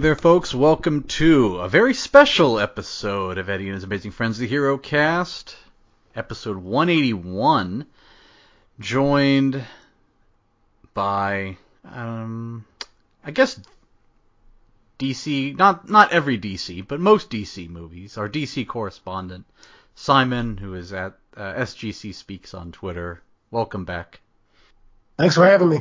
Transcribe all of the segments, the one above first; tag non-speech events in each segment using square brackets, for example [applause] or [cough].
there, folks. Welcome to a very special episode of Eddie and His Amazing Friends, the Hero Cast, episode 181, joined by, um, I guess DC, not not every DC, but most DC movies. Our DC correspondent, Simon, who is at uh, SGC Speaks on Twitter. Welcome back. Thanks for having me.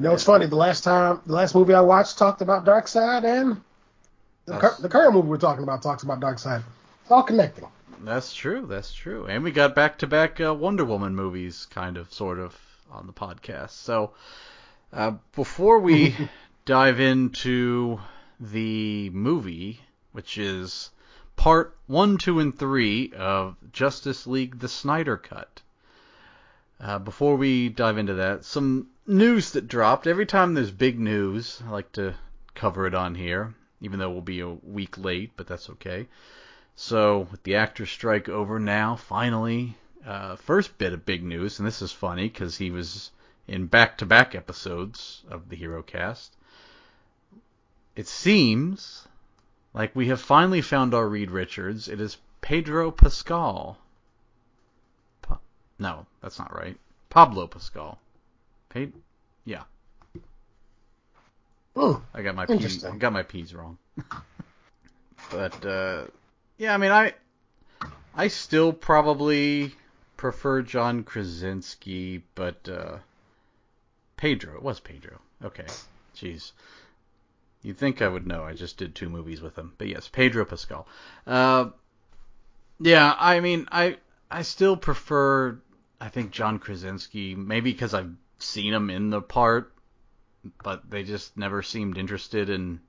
You know, it's funny. The last time, the last movie I watched talked about Darkseid, and the, cur- the current movie we're talking about talks about Darkseid. It's all connecting. That's true. That's true. And we got back-to-back uh, Wonder Woman movies, kind of, sort of, on the podcast. So uh, before we [laughs] dive into the movie, which is part one, two, and three of Justice League: The Snyder Cut. Uh, before we dive into that, some news that dropped. Every time there's big news, I like to cover it on here, even though we'll be a week late, but that's okay. So, with the actor strike over now, finally, uh, first bit of big news, and this is funny because he was in back-to-back episodes of the Hero Cast. It seems like we have finally found our Reed Richards. It is Pedro Pascal. No, that's not right. Pablo Pascal. Paid? Yeah. Hmm. I got my P's, I got my P's wrong. [laughs] but uh, yeah, I mean, I I still probably prefer John Krasinski, but uh, Pedro. It was Pedro. Okay. Jeez. You'd think I would know. I just did two movies with him. But yes, Pedro Pascal. Uh, yeah, I mean, I I still prefer. I think John Krasinski, maybe because I've seen him in the part, but they just never seemed interested in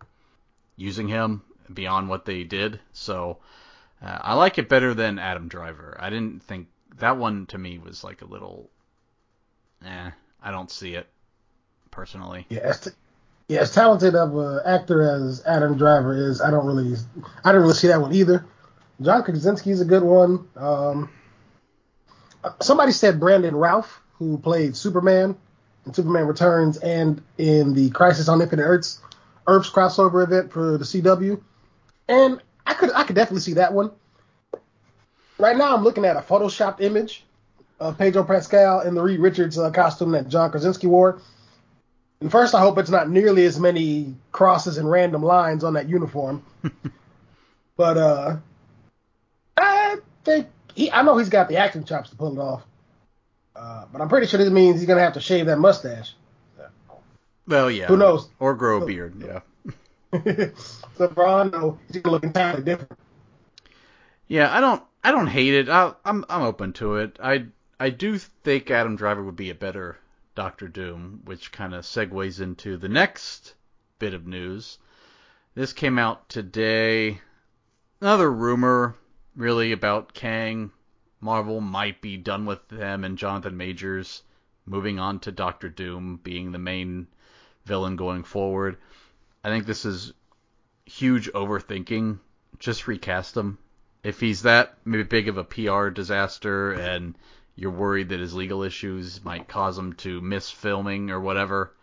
using him beyond what they did. So uh, I like it better than Adam Driver. I didn't think that one to me was like a little. Eh, I don't see it personally. Yeah, as, t- yeah, as talented of an actor as Adam Driver is, I don't really, I didn't really see that one either. John Krasinski's a good one. Um, somebody said Brandon Routh, who played Superman in Superman Returns and in the Crisis on Infinite Earths Earths crossover event for the CW, and I could I could definitely see that one. Right now, I'm looking at a photoshopped image of Pedro Pascal in the Reed Richards uh, costume that John Krasinski wore. And first, I hope it's not nearly as many crosses and random lines on that uniform. [laughs] but uh, I think he, I know he's got the acting chops to pull it off. Uh, but I'm pretty sure this means he's gonna have to shave that mustache. Well, yeah. Who knows? Or grow a beard. Yeah. [laughs] so for all I know, he's gonna look entirely different. Yeah, I don't I don't hate it. I, I'm I'm open to it. I I do think Adam Driver would be a better Doctor Doom, which kind of segues into the next bit of news. This came out today. Another rumor, really, about Kang. Marvel might be done with them and Jonathan Majors moving on to Doctor Doom being the main villain going forward. I think this is huge overthinking. Just recast him. If he's that maybe big of a PR disaster and you're worried that his legal issues might cause him to miss filming or whatever,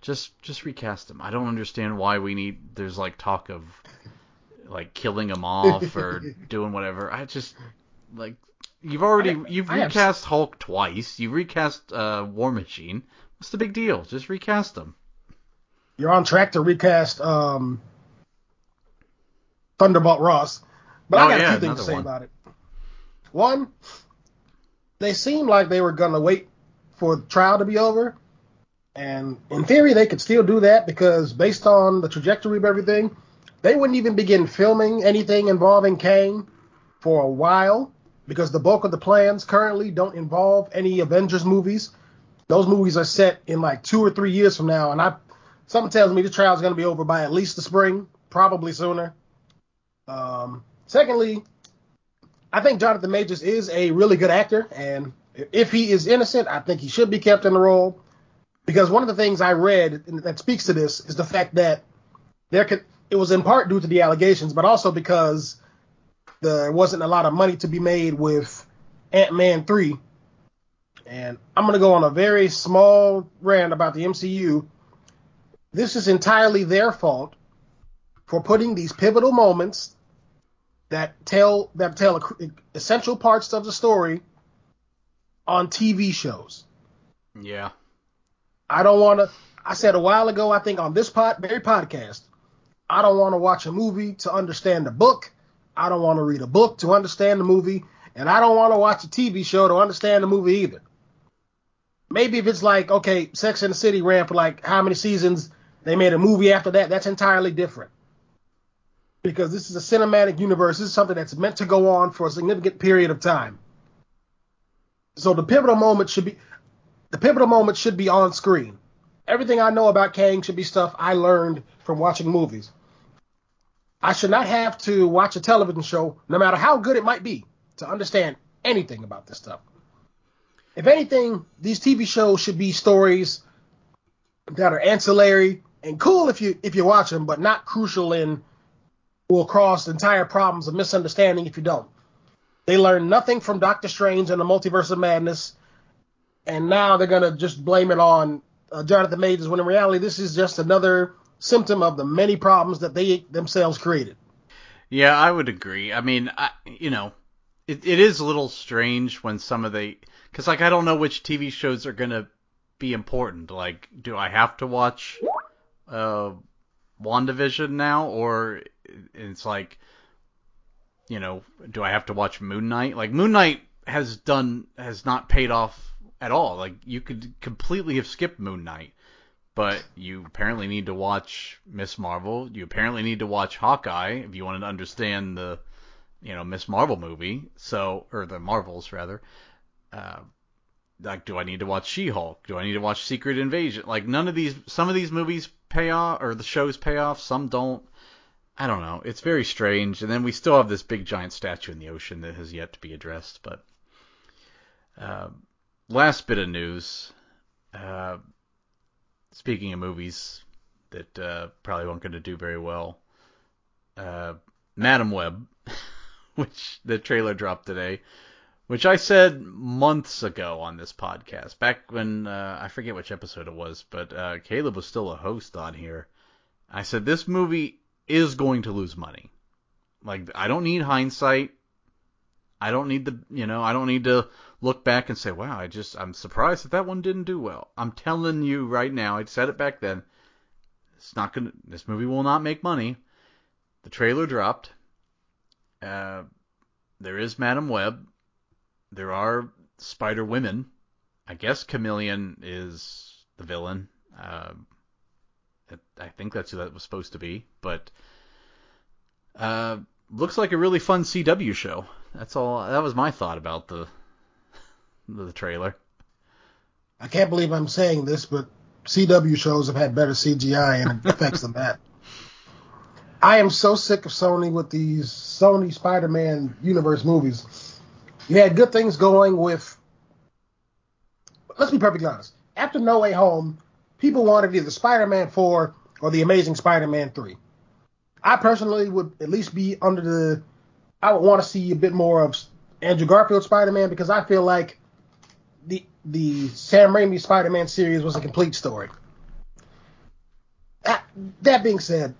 just just recast him. I don't understand why we need there's like talk of like killing him off or [laughs] doing whatever. I just like you've already I- you've I have- recast Hulk twice. You recast uh, War Machine. What's the big deal? Just recast them. You're on track to recast um, Thunderbolt Ross. But Oh, I got yeah, few things to say one. about it. One, they seemed like they were going to wait for the trial to be over. And in theory, they could still do that because based on the trajectory of everything, they wouldn't even begin filming anything involving Kang for a while because the bulk of the plans currently don't involve any Avengers movies. Those movies are set in like two or three years from now, and I something tells me the trial is going to be over by at least the spring, probably sooner. Um, secondly, I think Jonathan Majors is a really good actor, and if he is innocent, I think he should be kept in the role. Because one of the things I read that speaks to this is the fact that there could it was in part due to the allegations, but also because there wasn't a lot of money to be made with Ant Man three. And I'm gonna go on a very small rant about the MCU. This is entirely their fault for putting these pivotal moments that tell that tell essential parts of the story on TV shows. Yeah. I don't want to. I said a while ago, I think on this pod, very podcast, I don't want to watch a movie to understand the book. I don't want to read a book to understand the movie, and I don't want to watch a TV show to understand the movie either. Maybe if it's like, okay, Sex and the City ran for like how many seasons, they made a movie after that, that's entirely different. Because this is a cinematic universe. This is something that's meant to go on for a significant period of time. So the pivotal moment should be the pivotal moment should be on screen. Everything I know about Kang should be stuff I learned from watching movies. I should not have to watch a television show, no matter how good it might be, to understand anything about this stuff. If anything, these TV shows should be stories that are ancillary and cool if you if you watch them, but not crucial in will cause entire problems of misunderstanding if you don't. They learn nothing from Doctor Strange and the Multiverse of Madness, and now they're gonna just blame it on uh, Jonathan Majors when in reality this is just another symptom of the many problems that they themselves created. Yeah, I would agree. I mean, I, you know, it, it is a little strange when some of the because like I don't know which TV shows are gonna be important. Like, do I have to watch uh, WandaVision now, or it's like, you know, do I have to watch Moon Knight? Like, Moon Knight has done has not paid off at all. Like, you could completely have skipped Moon Knight, but you apparently need to watch Miss Marvel. You apparently need to watch Hawkeye if you want to understand the, you know, Miss Marvel movie. So, or the Marvels rather. Uh, like, do I need to watch She-Hulk? Do I need to watch Secret Invasion? Like, none of these, some of these movies pay off, or the shows pay off, some don't. I don't know. It's very strange. And then we still have this big giant statue in the ocean that has yet to be addressed. But uh, last bit of news. Uh, speaking of movies that uh, probably weren't going to do very well, uh, Madame Web, [laughs] which the trailer dropped today, which I said months ago on this podcast, back when uh, I forget which episode it was, but uh, Caleb was still a host on here. I said this movie is going to lose money. Like I don't need hindsight. I don't need the you know I don't need to look back and say wow I just I'm surprised that that one didn't do well. I'm telling you right now. I said it back then. It's not gonna. This movie will not make money. The trailer dropped. Uh, there is Madame Web there are Spider Women. I guess Chameleon is the villain. Uh, I think that's who that was supposed to be, but uh, looks like a really fun CW show. That's all. That was my thought about the the trailer. I can't believe I'm saying this, but CW shows have had better CGI and effects than [laughs] that. I am so sick of Sony with these Sony Spider-Man universe movies you had good things going with. Let's be perfectly honest. After No Way Home, people wanted either Spider-Man 4 or The Amazing Spider-Man 3. I personally would at least be under the. I would want to see a bit more of Andrew Garfield Spider-Man because I feel like the the Sam Raimi Spider-Man series was a complete story. That, that being said,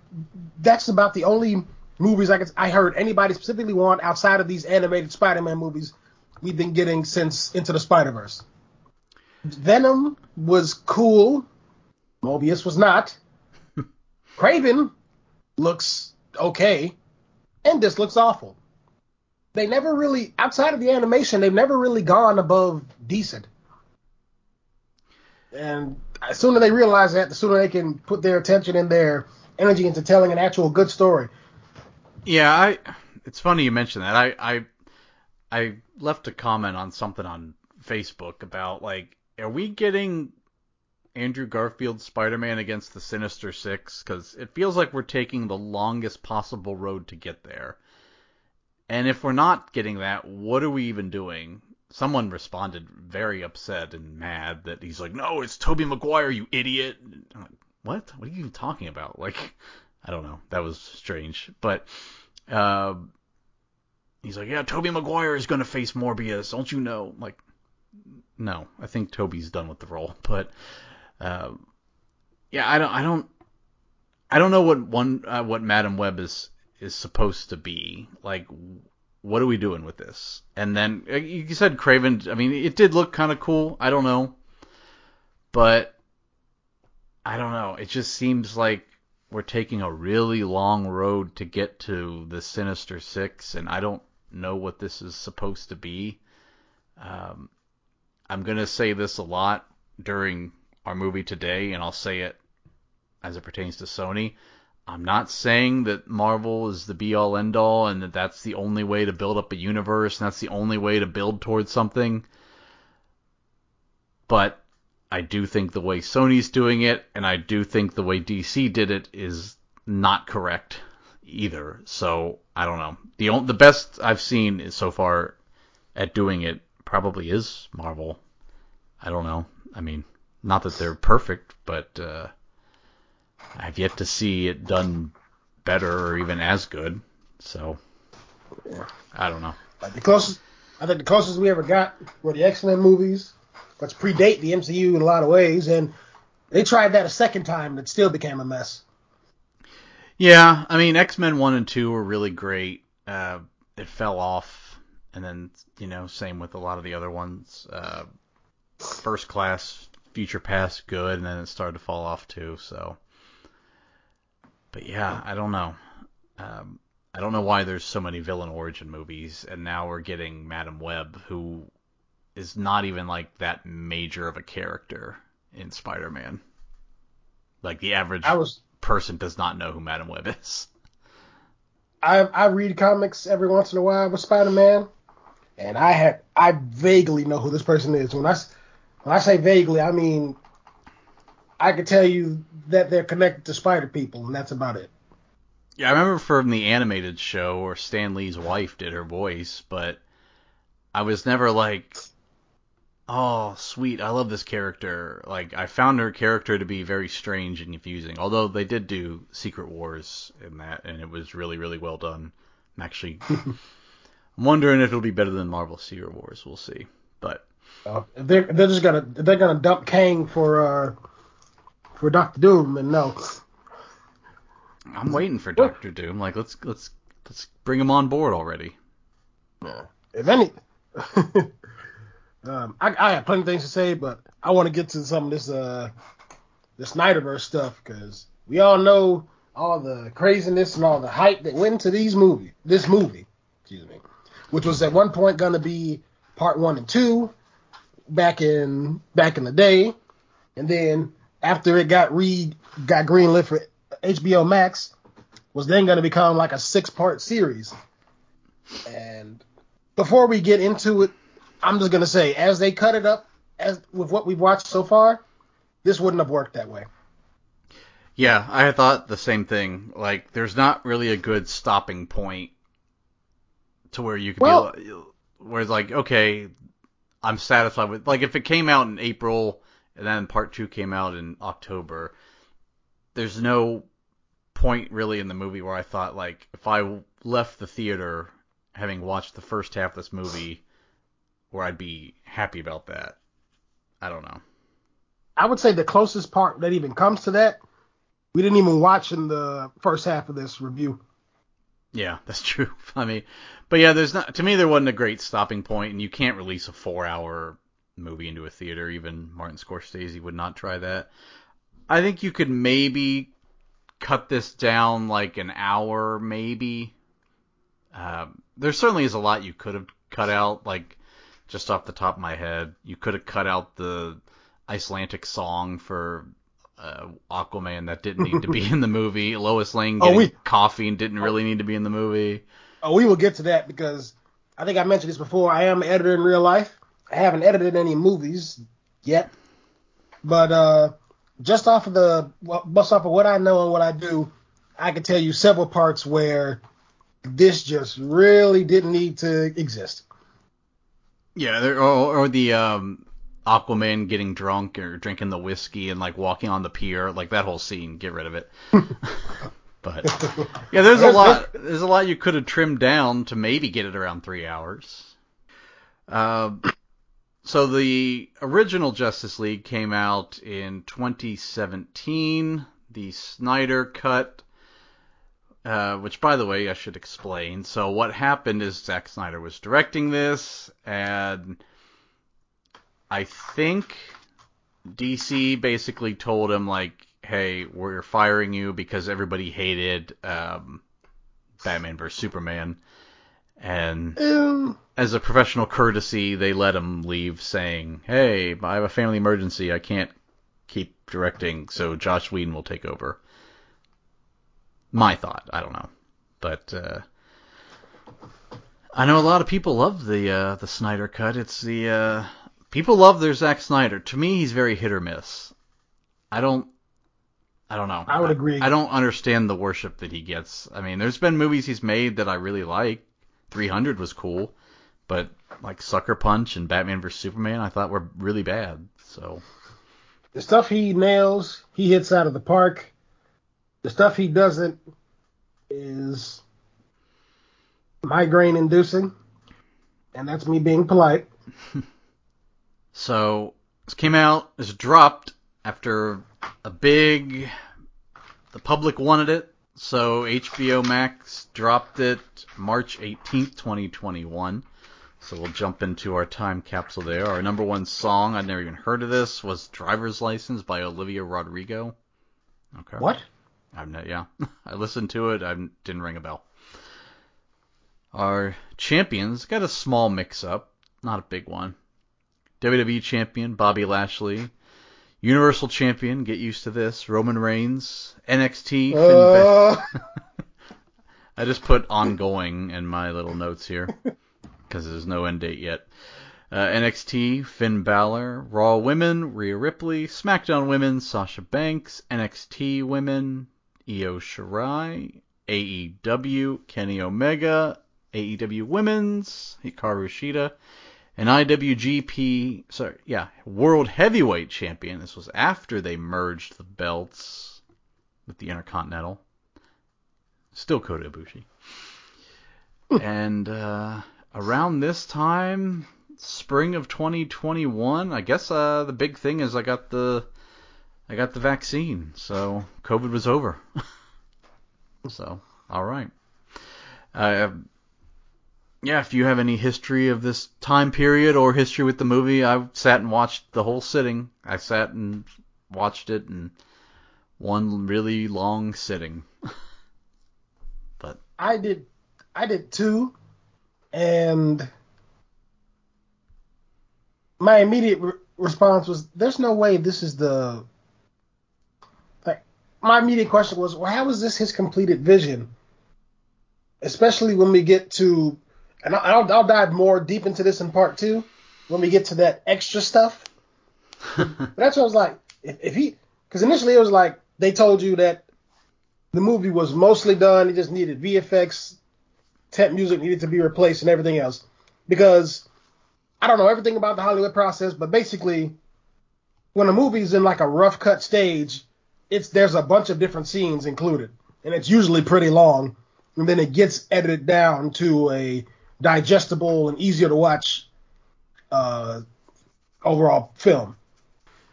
that's about the only movies I, could, I heard anybody specifically want outside of these animated Spider-Man movies we've been getting since Into the Spider-Verse. Venom was cool. Morbius was not. [laughs] Kraven looks okay. And this looks awful. They never really, outside of the animation, they've never really gone above decent. And as soon as they realize that, the sooner they can put their attention and their energy into telling an actual good story. Yeah, I. It's funny you mention that. I I I left a comment on something on Facebook about like, are we getting Andrew Garfield Spider-Man against the Sinister Six? Because it feels like we're taking the longest possible road to get there. And if we're not getting that, what are we even doing? Someone responded very upset and mad that he's like, "No, it's Tobey Maguire, you idiot." Like, what? What are you even talking about? [laughs] Like, I don't know. That was strange. But uh, he's like, yeah, Tobey Maguire is going to face Morbius. Don't you know? I'm like, no, I think Tobey's done with the role. [laughs] But uh, yeah, I don't, I don't, I don't know what one uh, what Madame Web is is supposed to be. Like, what are we doing with this? And then uh, you said Kraven. I mean, it did look kind of cool. I don't know, but I don't know. It just seems like we're taking a really long road to get to the Sinister Six, and I don't know what this is supposed to be. Um, I'm gonna say this a lot during our movie today, and I'll say it as it pertains to Sony. I'm not saying that Marvel is the be all end all and that that's the only way to build up a universe and that's the only way to build towards something. But I do think the way Sony's doing it and I do think the way DC did it is not correct either. So I don't know. The only, the best I've seen is so far at doing it probably is Marvel. I don't know. I mean, not that they're perfect, but uh, I've yet to see it done better or even as good. So Yeah. I don't know. Like the closest, I think the closest we ever got were the X Men movies, which predate the MCU in a lot of ways, and they tried that a second time, and it still became a mess. Yeah, I mean X Men one and two were really great. Uh, it fell off, and then you know same with a lot of the other ones. Uh, First Class, Future Past, good, and then it started to fall off too. So, but yeah, I don't know. Um, I don't know why there's so many villain origin movies, and now we're getting Madame Web, who is not even like that major of a character in Spider-Man. Like the average was, person does not know who Madame Web is. I, I read comics every once in a while with Spider Man, and I had, I vaguely know who this person is. When I, when I say vaguely, I mean, I could tell you that they're connected to Spider People, and that's about it. Yeah, I remember from the animated show where Stan Lee's wife did her voice, but I was never like, oh, sweet, I love this character. Like, I found her character to be very strange and confusing. Although they did do Secret Wars in that, and it was really, really well done. I'm actually I'm [laughs] wondering if it'll be better than Marvel Secret Wars. We'll see. But Uh, they're they're just gonna they're gonna dump Kang for uh for Doctor Doom, and no, I'm waiting for Doctor Doom. Like, let's let's let's bring him on board already. if any, [laughs] um, I, I have plenty of things to say, but I want to get to some of this uh the Snyderverse stuff because we all know all the craziness and all the hype that went into these movie this movie, excuse me, which was at one point gonna be part one and two back in back in the day, and then after it got re got greenlit for HBO Max, was then gonna become like a six part series. And before we get into it, I'm just gonna say, as they cut it up, as with what we've watched so far, this wouldn't have worked that way. Yeah, I thought the same thing. Like, there's not really a good stopping point to where you could Well- be, where it's like, okay, I'm satisfied with. Like, if it came out in April and then part two came out in October, there's no point really in the movie where I thought like, if I left the theater having watched the first half of this movie, where I'd be happy about that. I don't know. I would say the closest part that even comes to that, we didn't even watch in the first half of this review. Yeah, [laughs] that's true. [laughs] I mean, but yeah, there's not to me there wasn't a great stopping point, and you can't release a four-hour movie into a theater. Even Martin Scorsese would not try that. I think you could maybe cut this down like an hour, maybe. Um, there certainly is a lot you could have cut out, like just off the top of my head, you could have cut out the Icelandic song for uh, Aquaman that didn't need to be in the [laughs] movie. Lois Lane Oh, getting we- coffee and didn't really need to be in the movie. Oh, we will get to that because I think I mentioned this before. I am an editor in real life. I haven't edited any movies yet, but uh, just off of the just off of what I know and what I do, I can tell you several parts where this just really didn't need to exist. Yeah, or, or the um, Aquaman getting drunk or drinking the whiskey and like walking on the pier, like that whole scene. Get rid of it. [laughs] but yeah, there's a lot. There's a lot you could have trimmed down to maybe get it around three hours. Um, so the original Justice League came out in 2017. the Snyder cut. Uh, which, by the way, I should explain. So, what happened is Zack Snyder was directing this, and I think DC basically told him like, "Hey, we're firing you because everybody hated um, Batman vs Superman," and Um, as a professional courtesy, they let him leave, saying, "Hey, I have a family emergency. I can't keep directing, so Joss Whedon will take over." My thought. I don't know, but uh, I know a lot of people love the uh, the Snyder cut. It's the uh, people love their Zack Snyder. To me, he's very hit or miss. I don't. I don't know. I would agree. I, don't understand the worship that he gets. I mean, there's been movies he's made that I really like. 300 was cool, but like Sucker Punch and Batman vs Superman, I thought were really bad. So the stuff he nails, he hits out of the park. The stuff he doesn't is migraine inducing, and that's me being polite. [laughs] So this came out, this dropped after a big. The public wanted it, so HBO Max dropped it March 18th, 2021. So we'll jump into our time capsule there. Our number one song, I'd never even heard of this, was "Driver's License" by Olivia Rodrigo. Okay. What? I've not, yeah. [laughs] I listened to it. I didn't ring a bell. Our champions got a small mix-up, not a big one. WWE champion Bobby Lashley, Universal champion, get used to this, Roman Reigns, NXT. Uh, [laughs] I just put ongoing in my little notes here because there's no end date yet. Uh, NXT, Finn Balor, Raw Women, Rhea Ripley, SmackDown Women, Sasha Banks, NXT Women, Io Shirai, AEW, Kenny Omega, AEW Women's, Hikaru Shida, and IWGP, sorry, yeah, World Heavyweight Champion. This was after they merged the belts with the Intercontinental. Still Kota Ibushi. and uh, around this time, spring of 2021, I guess uh, the big thing is I got the I got the vaccine, so COVID was over. [laughs] so all right. Uh, yeah, if you have any history of this time period or history with the movie, I sat and watched the whole sitting. I sat and watched it in one really long sitting. [laughs] but I did, I did too, and my immediate re- response was, "There's no way this is the." Like, my immediate question was, "Well, how is this his completed vision?" Especially when we get to, and I'll, I'll dive more deep into this in part two when we get to that extra stuff. [laughs] But that's what I was like. If, if he, because initially it was like they told you that the movie was mostly done. It just needed VFX, temp music needed to be replaced, and everything else. Because I don't know everything about the Hollywood process, but basically, when a movie's in like a rough cut stage, it's there's a bunch of different scenes included, and it's usually pretty long, and then it gets edited down to a digestible and easier to watch uh, overall film.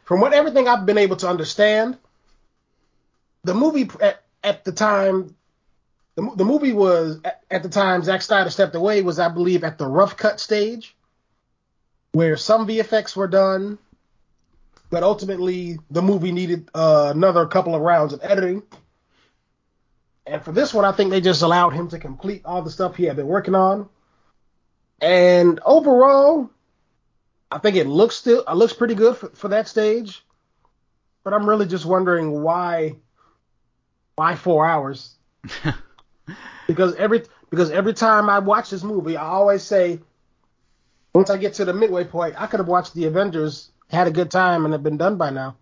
From what everything I've been able to understand, the movie at, at the time, the, the movie was at, at the time Zack Snyder stepped away was I believe at the rough cut stage, where some VFX were done, but ultimately the movie needed uh, another couple of rounds of editing. And for this one, I think they just allowed him to complete all the stuff he had been working on. And overall, I think it looks still it looks pretty good for, for that stage. But I'm really just wondering why why four hours? [laughs] because every because every time I watch this movie, I always say once I get to the midway point, I could have watched the Avengers, had a good time, and have been done by now.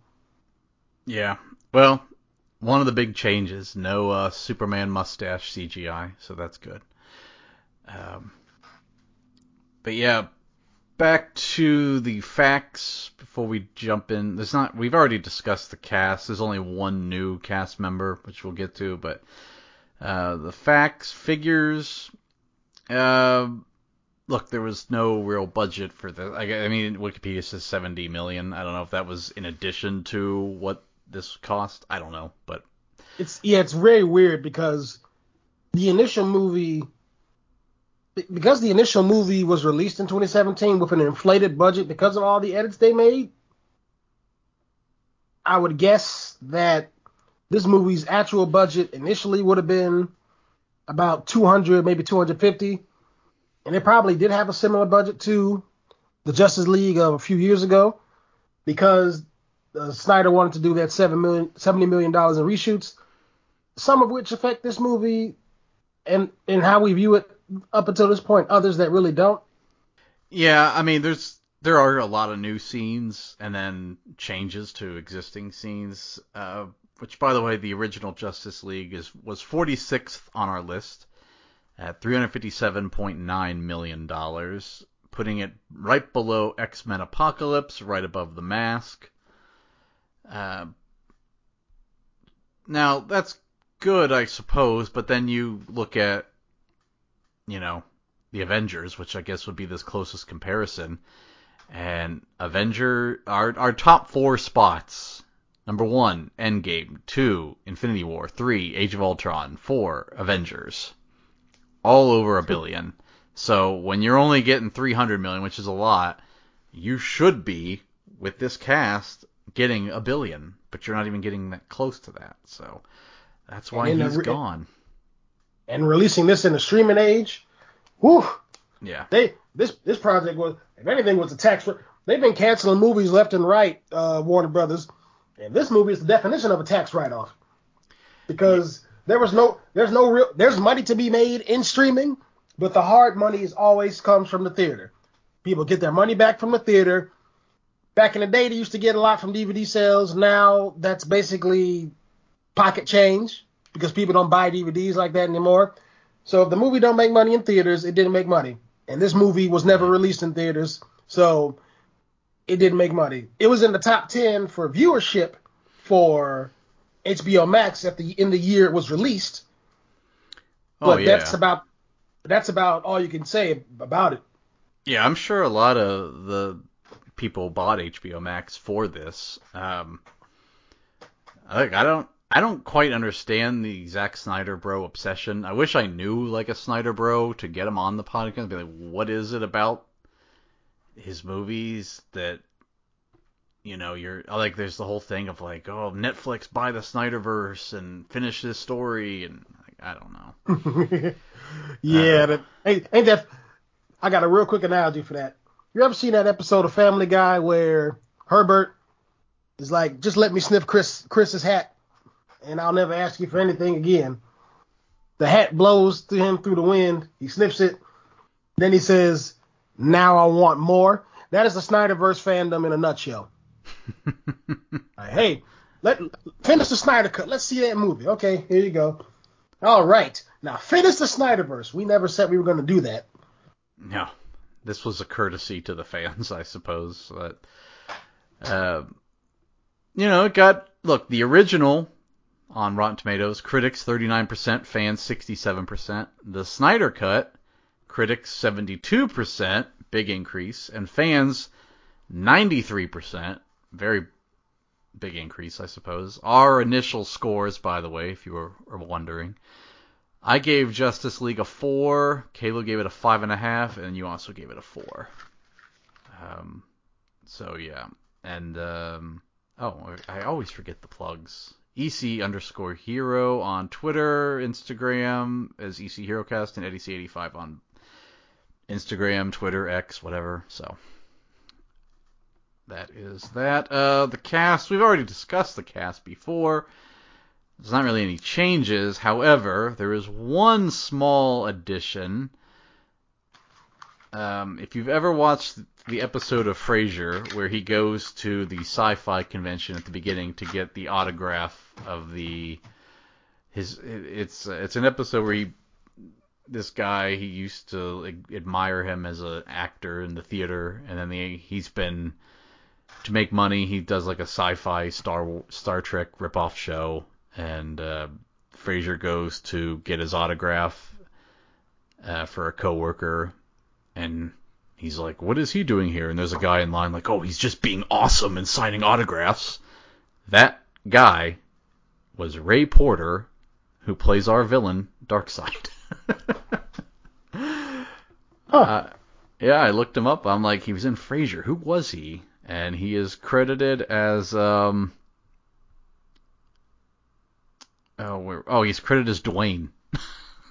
Yeah. Well, one of the big changes, no uh, Superman mustache CGI, so that's good. Um, but yeah, back to the facts before we jump in. There's not we've already discussed the cast. There's only one new cast member, which we'll get to, but uh, the facts, figures. Uh, look, there was no real budget for this. I, I mean, Wikipedia says 70 million. I don't know if that was in addition to what this cost. I don't know, but it's yeah, it's very weird because the initial movie because the initial movie was released in 2017 with an inflated budget because of all the edits they made. I would guess that this movie's actual budget initially would have been about 200, maybe 250, and it probably did have a similar budget to the Justice League of a few years ago because uh, Snyder wanted to do that seven million, $70 million in reshoots, some of which affect this movie and and how we view it up until this point. Others that really don't. Yeah, I mean, there's there are a lot of new scenes and then changes to existing scenes. Uh, which, by the way, the original Justice League is was 46th on our list at 357.9 million dollars, putting it right below X Men Apocalypse, right above The Mask. Uh, now that's good, I suppose, but then you look at, you know, the Avengers, which I guess would be this closest comparison, and Avenger, our our top four spots. Number one, Endgame. Two, Infinity War. Three, Age of Ultron. Four, Avengers. All over a billion. So when you're only getting 300 million, which is a lot, you should be with this cast getting a billion, but you're not even getting that close to that. So that's why And he's gone. And releasing this in the streaming age, whew, Yeah. they this this project was if anything was a tax. They've been canceling movies left and right, uh, Warner Brothers, and this movie is the definition of a tax write-off because there was no there's no real there's money to be made in streaming, but the hard money is always comes from the theater. People get their money back from the theater. Back in the day, they used to get a lot from DVD sales. Now that's basically pocket change because people don't buy DVDs like that anymore. So if the movie don't make money in theaters, it didn't make money. And this movie was never released in theaters, so it didn't make money. It was in the top 10 for viewership for HBO Max at the in the year it was released. Oh But yeah. that's about that's about all you can say about it. Yeah, I'm sure a lot of the people bought HBO Max for this. Um, like I don't, I don't quite understand the Zack Snyder bro obsession. I wish I knew like a Snyder bro to get him on the podcast. and Be like, what is it about his movies that you know you're like? There's the whole thing of like, oh, Netflix buy the Snyderverse and finish this story, and like, I don't know. [laughs] yeah, Uh, that, ain't, ain't that? I got a real quick analogy for that. You ever seen that episode of Family Guy where Herbert is like, "Just let me sniff Chris Chris's hat, and I'll never ask you for anything again." The hat blows to him through the wind. He sniffs it. Then he says, "Now I want more." That is the Snyderverse fandom in a nutshell. [laughs] Like, hey, let finish the Snyder cut. Let's see that movie. Okay, here you go. All right, now finish the Snyderverse. We never said we were going to do that. No, this was a courtesy to the fans, I suppose. But, uh, you know, it got look the original on Rotten Tomatoes, critics 39%, fans 67%. The Snyder cut, critics 72%, big increase, and fans 93%, very big increase, I suppose. Our initial scores, by the way, if you were, were wondering. I gave Justice League a four. Kayla gave it a five and a half, and you also gave it a four. Um, so yeah, and um, oh, I always forget the plugs. EC underscore hero on Twitter, Instagram as EC HeroCast, and EddieC85 on Instagram, Twitter, X, whatever. So that is that. Uh, the cast we've already discussed the cast before. There's not really any changes. However, there is one small addition. Um, if you've ever watched the episode of Frasier where he goes to the sci-fi convention at the beginning to get the autograph of the his it's it's an episode where he this guy he used to admire him as an actor in the theater and then the, he's been to make money he does like a sci-fi Star Star Trek ripoff show and uh, Frasier goes to get his autograph uh, for a coworker, and he's like, "What is he doing here?" And there's a guy in line like, "Oh, he's just being awesome and signing autographs." That guy was Ray Porter, who plays our villain, Darkseid. [laughs] Huh. Uh, yeah, I looked him up. I'm like, he was in Frasier. Who was he? And he is credited as um. Oh, where, oh, he's credited as Dwayne.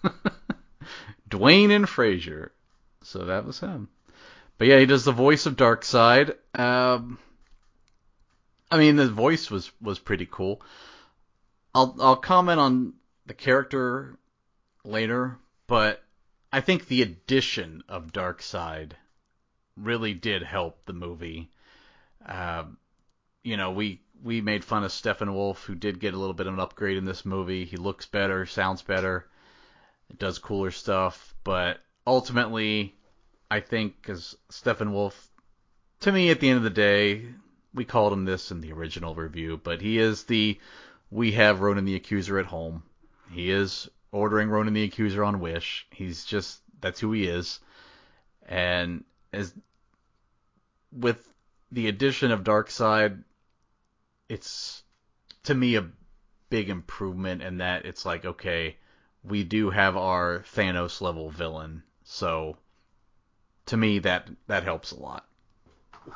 [laughs] Dwayne in Frasier. So that was him. But yeah, he does the voice of Darkseid. Um, I mean, the voice was was pretty cool. I'll I'll comment on the character later, but I think the addition of Darkseid really did help the movie. Uh, you know, we we made fun of Steppenwolf, who did get a little bit of an upgrade in this movie. He looks better, sounds better, does cooler stuff, but ultimately, I think because Steppenwolf, to me, at the end of the day, we called him this in the original review, but he is the we have Ronan the Accuser at home. He is ordering Ronan the Accuser on Wish. He's just that's who he is. And as with the addition of Darkseid, it's to me a big improvement in that it's like okay, we do have our Thanos level villain. So to me that that helps a lot.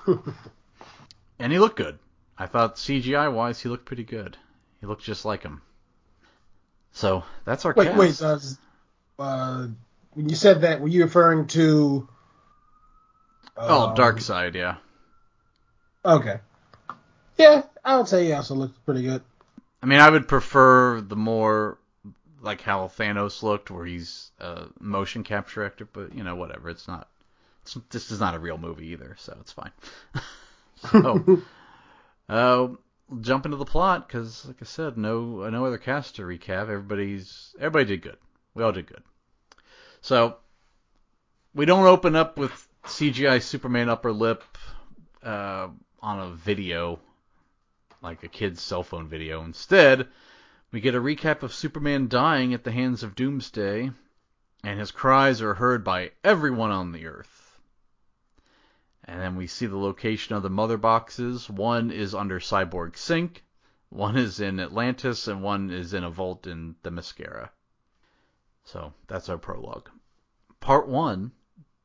[laughs] and he looked good. I thought CGI wise he looked pretty good. He looked just like him. So that's our Wait, cast. wait. Uh, uh, when you said that, were you referring to? oh, Darkseid, yeah. Okay. Yeah, I would say he also looked pretty good. I mean, I would prefer the more like how Thanos looked, where he's a motion capture actor, but you know, whatever. It's not. It's, this is not a real movie either, so it's fine. [laughs] so, [laughs] uh, jump into the plot because, like I said, no no other cast to recap. Everybody's everybody did good. We all did good. So we don't open up with CGI Superman upper lip uh, on a video like a kid's cell phone video. Instead, we get a recap of Superman dying at the hands of Doomsday, and his cries are heard by everyone on the Earth. And then we see the location of the mother boxes. One is under Cyborg Sink, one is in Atlantis, and one is in a vault in Themyscira. So that's our prologue. Part one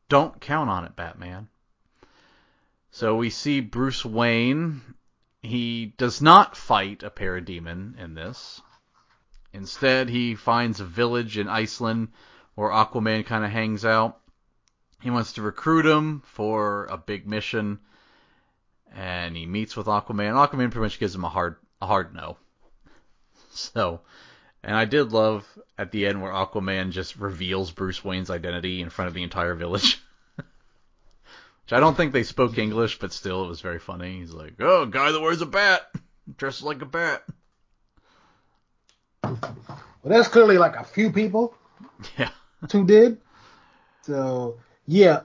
Don't count on it, Batman. So we see Bruce Wayne. He does not fight a parademon in this. Instead, he finds a village in Iceland where Aquaman kind of hangs out. He wants to recruit him for a big mission, and he meets with Aquaman. Aquaman pretty much gives him a hard a hard no. [laughs] So, and I did love at the end where Aquaman just reveals Bruce Wayne's identity in front of the entire village. [laughs] Which I don't think they spoke English, but still it was very funny. He's like, "Oh, guy that wears a bat, dressed like a bat." Well, there's clearly like a few people [laughs] Yeah. who did. So yeah,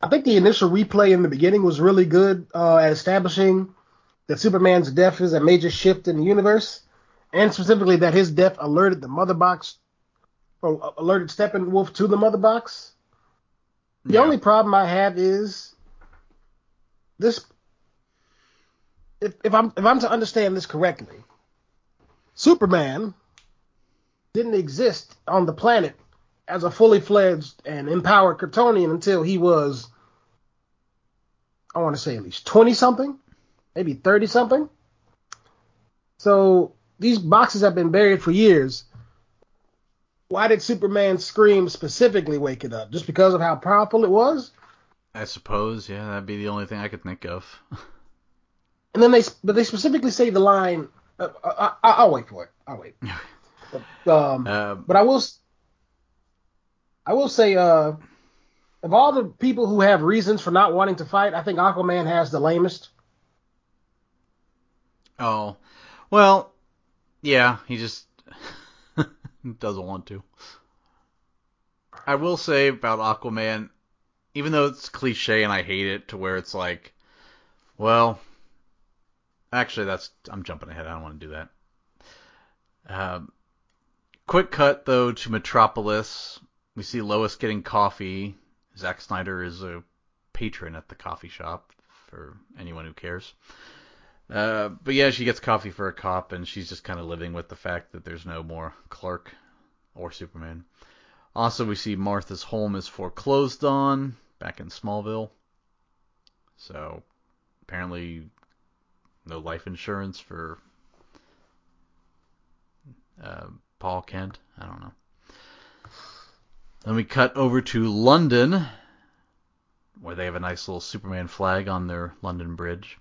I think the initial replay in the beginning was really good uh, at establishing that Superman's death is a major shift in the universe, and specifically that his death alerted the Mother Box, or alerted Steppenwolf to the Mother Box. The Yeah. only problem I have is this. If, if I'm if I'm to understand this correctly, Superman didn't exist on the planet as a fully fledged and empowered Kryptonian until he was, I want to say at least 20 something, maybe 30 something. So these boxes have been buried for years. Why did Superman scream specifically wake it up? Just because of how powerful it was? I suppose, yeah, that'd be the only thing I could think of. [laughs] And then they, but they specifically say the line. Uh, I, I, I'll wait for it. I'll wait. [laughs] Um, Um, But I will, I will say, uh, of all the people who have reasons for not wanting to fight, I think Aquaman has the lamest. oh, well, yeah, he just [laughs] doesn't want to. I will say about Aquaman, even though it's cliche and I hate it, to where it's like, well, actually, that's I'm jumping ahead. I don't want to do that. Um, quick cut though to Metropolis. We see Lois getting coffee. Zack Snyder is a patron at the coffee shop for anyone who cares. Uh, but yeah, she gets coffee for a cop, and she's just kind of living with the fact that there's no more Clark or Superman. Also, we see Martha's home is foreclosed on back in Smallville. So apparently, no life insurance for uh, Paul Kent. I don't know. Then we cut over to London, where they have a nice little Superman flag on their London Bridge.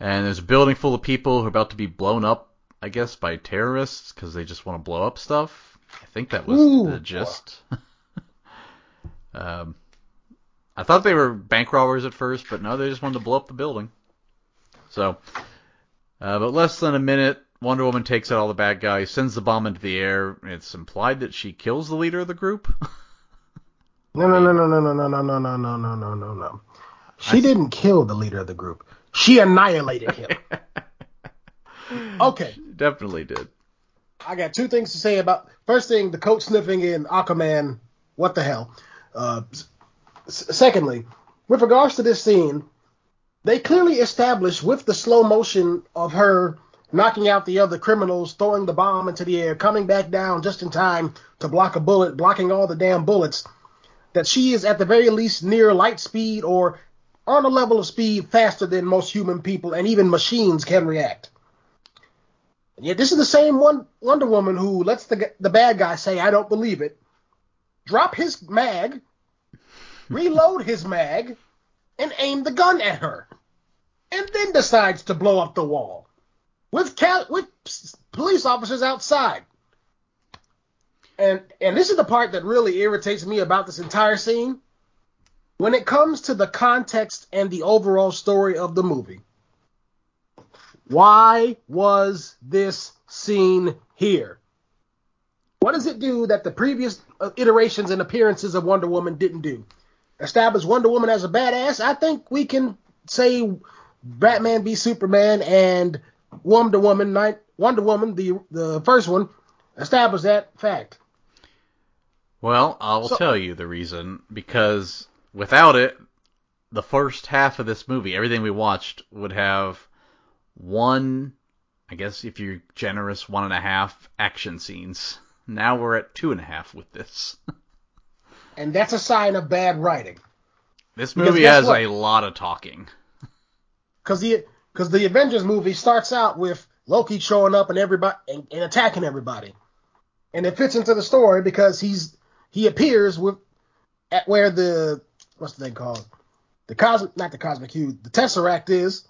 And there's a building full of people who are about to be blown up, I guess, by terrorists because they just want to blow up stuff. I think that was Ooh, the gist. [laughs] um, I thought they were bank robbers at first, but no, they just wanted to blow up the building. So, uh, but less than a minute, Wonder Woman takes out all the bad guys, sends the bomb into the air. It's implied that she kills the leader of the group. No, no, no, no, no, no, no, no, no, no, no, no, no, no, no. She I- didn't kill the leader of the group. She annihilated him. Okay. Definitely did. I got two things to say about. First thing, the coat sniffing in Aquaman. What the hell? Uh, s- secondly, with regards to this scene, they clearly established with the slow motion of her knocking out the other criminals, throwing the bomb into the air, coming back down just in time to block a bullet, blocking all the damn bullets, that she is at the very least near light speed or on a level of speed faster than most human people and even machines can react. And yet this is the same one Wonder Woman who lets the the bad guy say, "I don't believe it," drop his mag, reload his mag, and aim the gun at her, and then decides to blow up the wall with cal- with police officers outside. And and this is the part that really irritates me about this entire scene. When it comes to the context and the overall story of the movie, why was this scene here? What does it do that the previous uh, iterations and appearances of Wonder Woman didn't do? Establish Wonder Woman as a badass. I think we can say Batman v Superman and Wonder Woman, night, Wonder Woman, the the first one, establish that fact. Well, I will So- tell you the reason because without it, the first half of this movie, everything we watched, would have one, I guess if you're generous, one and a half action scenes. [laughs] Now we're at two and a half with this. [laughs] And that's a sign of bad writing. This movie has what? a lot of talking. [laughs] because the because the Avengers movie starts out with Loki showing up and everybody and, and attacking everybody, and it fits into the story because he's he appears with at where the what's the thing called the cosmic not the cosmic cube the Tesseract is.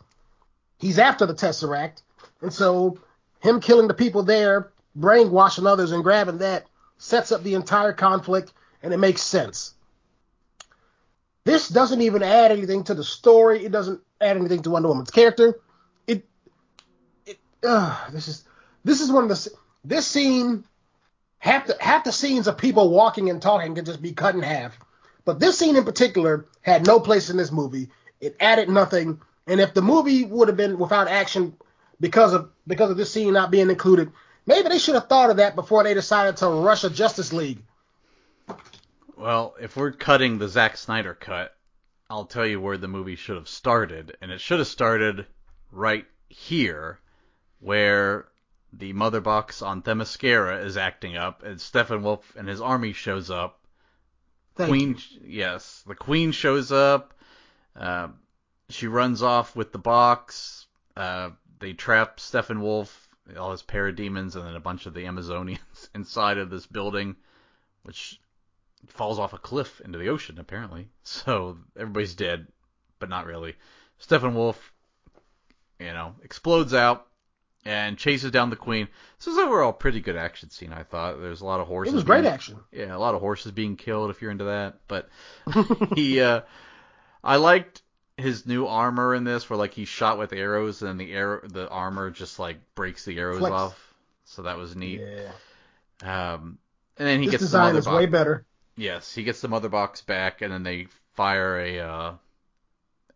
He's after the Tesseract, and so him killing the people there, brainwashing others, and grabbing that sets up the entire conflict, and it makes sense. This doesn't even add anything to the story. It doesn't add anything to Wonder Woman's character. It, it, uh, this is this is one of the this scene. Half the half the scenes of people walking and talking can just be cut in half, but this scene in particular had no place in this movie. It added nothing, and if the movie would have been without action because of because of this scene not being included, maybe they should have thought of that before they decided to rush a Justice League. Well, if we're cutting the Zack Snyder cut, I'll tell you where the movie should have started, and it should have started right here, where the mother box on Themyscira is acting up, and Steppenwolf and his army shows up. Thank Queen, you. yes, the Queen shows up. Uh, she runs off with the box. Uh, they trap Steppenwolf, all his parademons, and then a bunch of the Amazonians [laughs] inside of this building, which falls off a cliff into the ocean, apparently. So everybody's dead, but not really. Steppenwolf, you know, explodes out and chases down the queen. This is overall a pretty good action scene, I thought. There's a lot of horses. It was great being- action. Yeah, a lot of horses being killed if you're into that. But [laughs] he, uh, I liked his new armor in this, where like he's shot with arrows and the arrow, the armor just like breaks the arrows Flex. off. So that was neat. Yeah. Um, and then he This gets design mother is box. way better. Yes, he gets the mother box back, and then they fire a uh,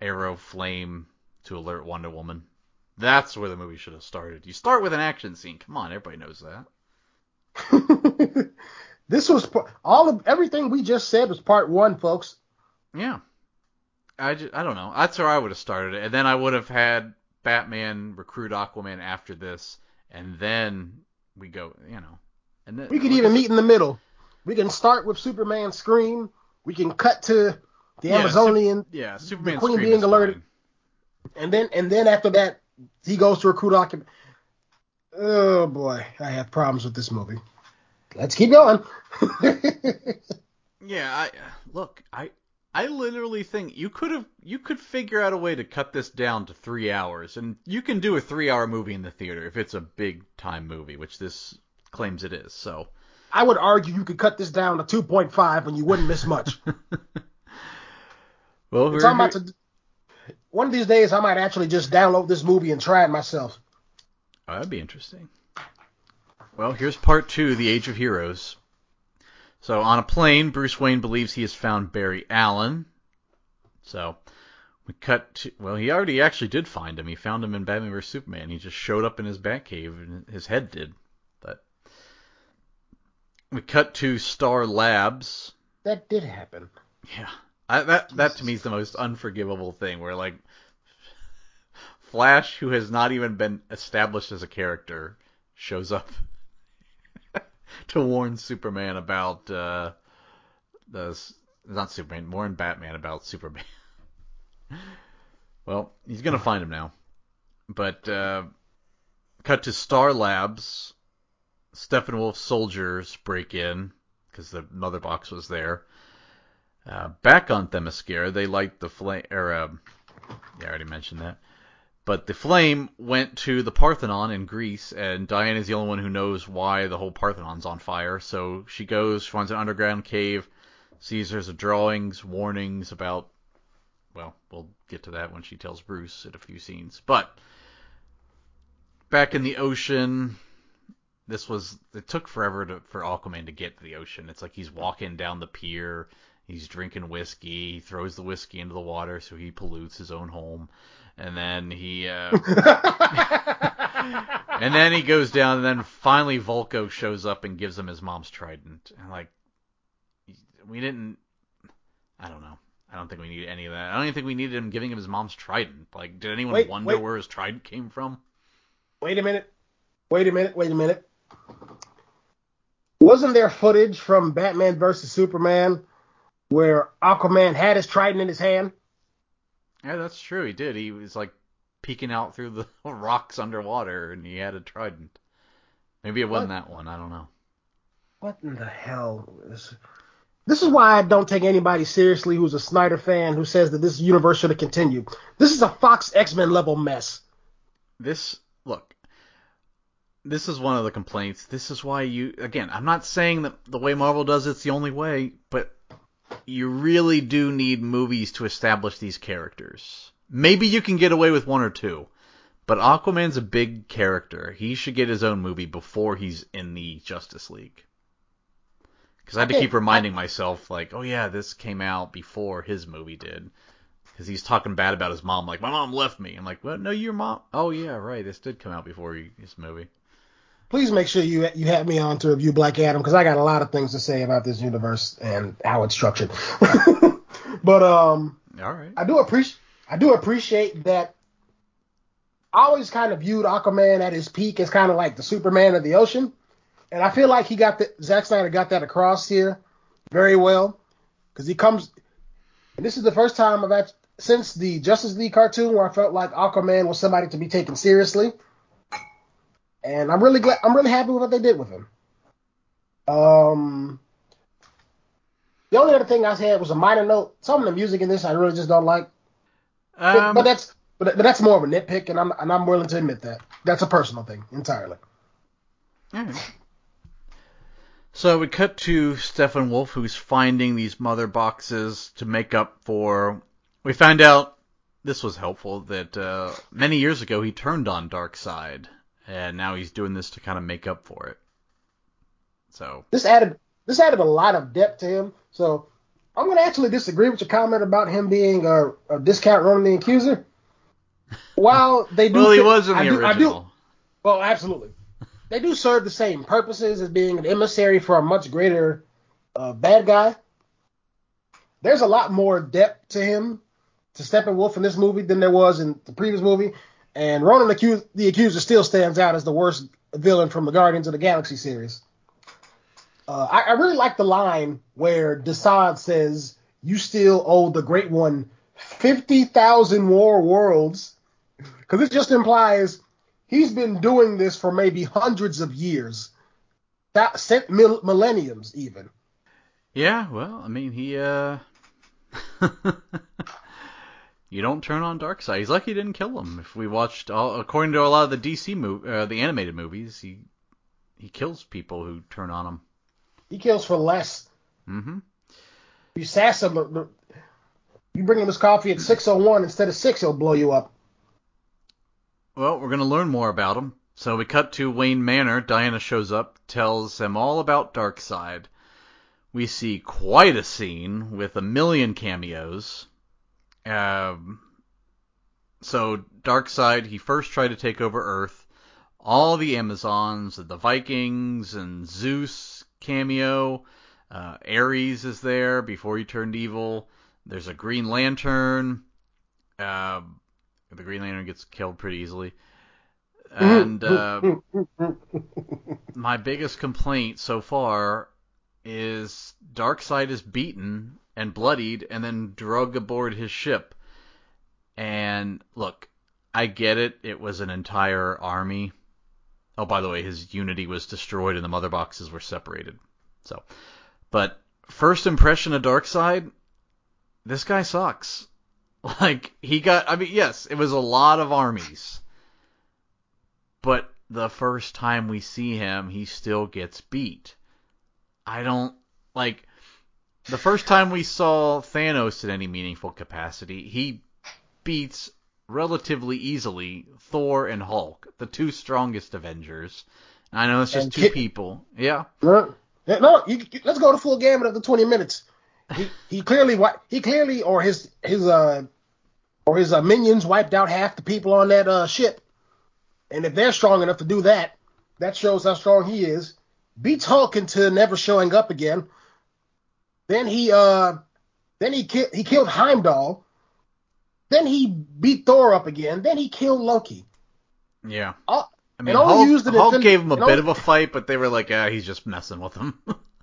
arrow flame to alert Wonder Woman. That's where the movie should have started. You start with an action scene. Come on, everybody knows that. [laughs] this was all of everything we just said was part one, folks. Yeah. I, just, I don't know. That's where I would have started it. And then I would have had Batman recruit Aquaman after this, and then we go, you know, and then We could even meet in the middle. We can start with Superman scream. We can cut to the Yeah, Amazonian, Yeah, Superman Queen Scream being alerted. fine. and then and then after that, he goes to recruit Aquaman. Oh boy, I have problems with this movie. Let's keep going. [laughs] Yeah, I look, I I literally think you could have you could figure out a way to cut this down to three hours, and you can do a three-hour movie in the theater if it's a big time movie, which this claims it is. So, I would argue you could cut this down to 2.5 and you wouldn't miss much. [laughs] well, It's about to. One of these days, I might actually just download this movie and try it myself. Oh, that'd be interesting. Well, here's part two, The Age of Heroes. So, on a plane, Bruce Wayne believes he has found Barry Allen. So, we cut to. Well, he already actually did find him. He found him in Batman vs. Superman. He just showed up in his Batcave, and his head did. But. We cut to Star Labs. That did happen. Yeah. I, that that to me is the most unforgivable thing where like Flash who has not even been established as a character shows up [laughs] to warn Superman about uh the not Superman, warn Batman about Superman. well, he's going to find him now. But uh cut to Star Labs. Steppenwolf soldiers break in because the mother box was there. Uh, back on Themyscira, they light the flame. Uh, yeah, I already mentioned that. But the flame went to the Parthenon in Greece, and Diane is the only one who knows why the whole Parthenon's on fire. So she goes, finds an underground cave, sees there's a drawings, warnings about. Well, we'll get to that when she tells Bruce in a few scenes. But back in the ocean, this was it took forever to, for Aquaman to get to the ocean. It's like he's walking down the pier, he's drinking whiskey, he throws the whiskey into the water so he pollutes his own home, and then he uh, [laughs] and then he goes down, and then finally Vulko shows up and gives him his mom's trident. And like, we didn't. I don't know. I don't think we need any of that. I don't even think we needed him giving him his mom's trident. Like, did anyone Wait, wonder wait. where his trident came from? Wait a minute. Wait a minute. Wait a minute. Wasn't there footage from Batman versus Superman where Aquaman had his trident in his hand? Yeah, that's true. He did. He was like peeking out through the [laughs] rocks underwater, and he had a trident. Maybe it wasn't that one. I don't know. What in the hell? Is... This is why I don't take anybody seriously who's a Snyder fan who says that this universe should have continued. This is a Fox X Men level mess. This look. This is one of the complaints. This is why you again. I'm not saying that the way Marvel does it's the only way, but you really do need movies to establish these characters. Maybe you can get away with one or two, but Aquaman's a big character. He should get his own movie before he's in the Justice League. Because I had to keep reminding myself, like, oh yeah, this came out before his movie did. Because he's talking bad about his mom, like, my mom left me. I'm like, well, no, your mom. Oh yeah, right, this did come out before his movie. Please make sure you you have me on to review Black Adam because I got a lot of things to say about this universe and how it's structured. [laughs] but um, All right. I do appreciate I do appreciate that. I always kind of viewed Aquaman at his peak as kind of like the Superman of the ocean, and I feel like he got the Zack Snyder got that across here very well because he comes. And this is the first time I've act- since the Justice League cartoon where I felt like Aquaman was somebody to be taken seriously, and I'm really glad. I'm really happy with what they did with him. Um, the only other thing I had was a minor note. Some of the music in this I really just don't like. But, Um, but that's but, but that's more of a nitpick, and I'm and I'm willing to admit that. That's a personal thing entirely. So we cut to Steppenwolf, who's finding these mother boxes to make up for. We find out this was helpful that uh, many years ago he turned on Darkseid, and now he's doing this to kind of make up for it. So This added this added a lot of depth to him. So I'm gonna actually disagree with your comment about him being a, a discount Ronan the Accuser. While they do, [laughs] well, he was in the I do, I do, original. well, absolutely. They do serve the same purposes as being an emissary for a much greater uh, bad guy. There's a lot more depth to him, to Steppenwolf in this movie than there was in the previous movie. And Ronan the, the Accuser still stands out as the worst villain from the Guardians of the Galaxy series. Uh, I, I, really like the line where Desaad says, "You still owe the Great One fifty thousand more worlds," because it just implies he's been doing this for maybe hundreds of years, that millenniums even. Yeah, well, I mean, he uh, [laughs] you don't turn on Darkseid. He's lucky he didn't kill him. If we watched, all, according to a lot of the DC movie, uh, the animated movies, he he kills people who turn on him. He kills for less. Mm-hmm. You sass him. You bring him his coffee at 6:01 instead of six, he'll blow you up. Well, we're gonna learn more about him. So we cut to Wayne Manor. Diana shows up, tells him all about Darkseid. We see quite a scene with a million cameos. Um, so Darkseid, he first tried to take over Earth. All the Amazons, the Vikings, and Zeus cameo. Uh, Ares is there before he turned evil. There's a Green Lantern. Uh, the Green Lantern gets killed pretty easily. And uh, [laughs] my biggest complaint so far is Darkseid is beaten and bloodied and then drug aboard his ship. And look, I get it. It was an entire army Oh, by the way, his Unity was destroyed and the mother boxes were separated. So, but first impression of Darkseid, this guy sucks. [laughs] Like he got, I mean, yes, it was a lot of armies, but the first time we see him, he still gets beat. I don't like the first time we saw Thanos in any meaningful capacity, he beats relatively easily Thor and Hulk, the two strongest Avengers. I know it's just and two people. Yeah. No, no you, let's go to full gamut of the 20 minutes. He, he clearly he clearly or his his uh or his uh, minions wiped out half the people on that uh, ship. And if they're strong enough to do that, that shows how strong he is. Beats Hulk into never showing up again. Then he uh then he ki- he killed Heimdall then he beat Thor up again. Then he killed Loki. Yeah. I mean, Hulk, Hulk gave him a bit only, of a fight, but they were like, ah, he's just messing with him.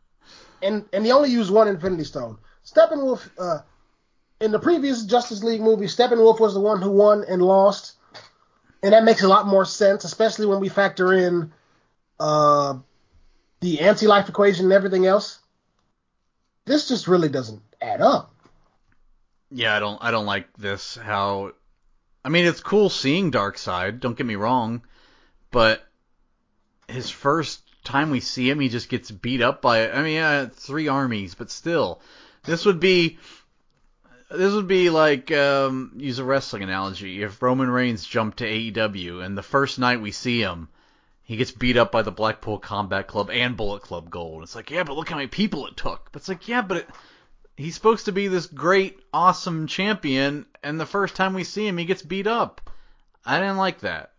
[laughs] and and he only used one Infinity Stone. Steppenwolf, uh, in the previous Justice League movie, Steppenwolf was the one who won and lost, and that makes a lot more sense, especially when we factor in uh, the anti-life equation and everything else. This just really doesn't add up yeah, I don't I don't like this how I mean it's cool seeing Darkseid, don't get me wrong, but his first time we see him he just gets beat up by I mean yeah, three armies, but still. This would be this would be like um, use a wrestling analogy. If Roman Reigns jumped to AEW and the first night we see him, he gets beat up by the Blackpool Combat Club and Bullet Club Gold. It's like, yeah, but look how many people it took. But it's like, yeah, but it, he's supposed to be this great, awesome champion, and the first time we see him, he gets beat up. I didn't like that.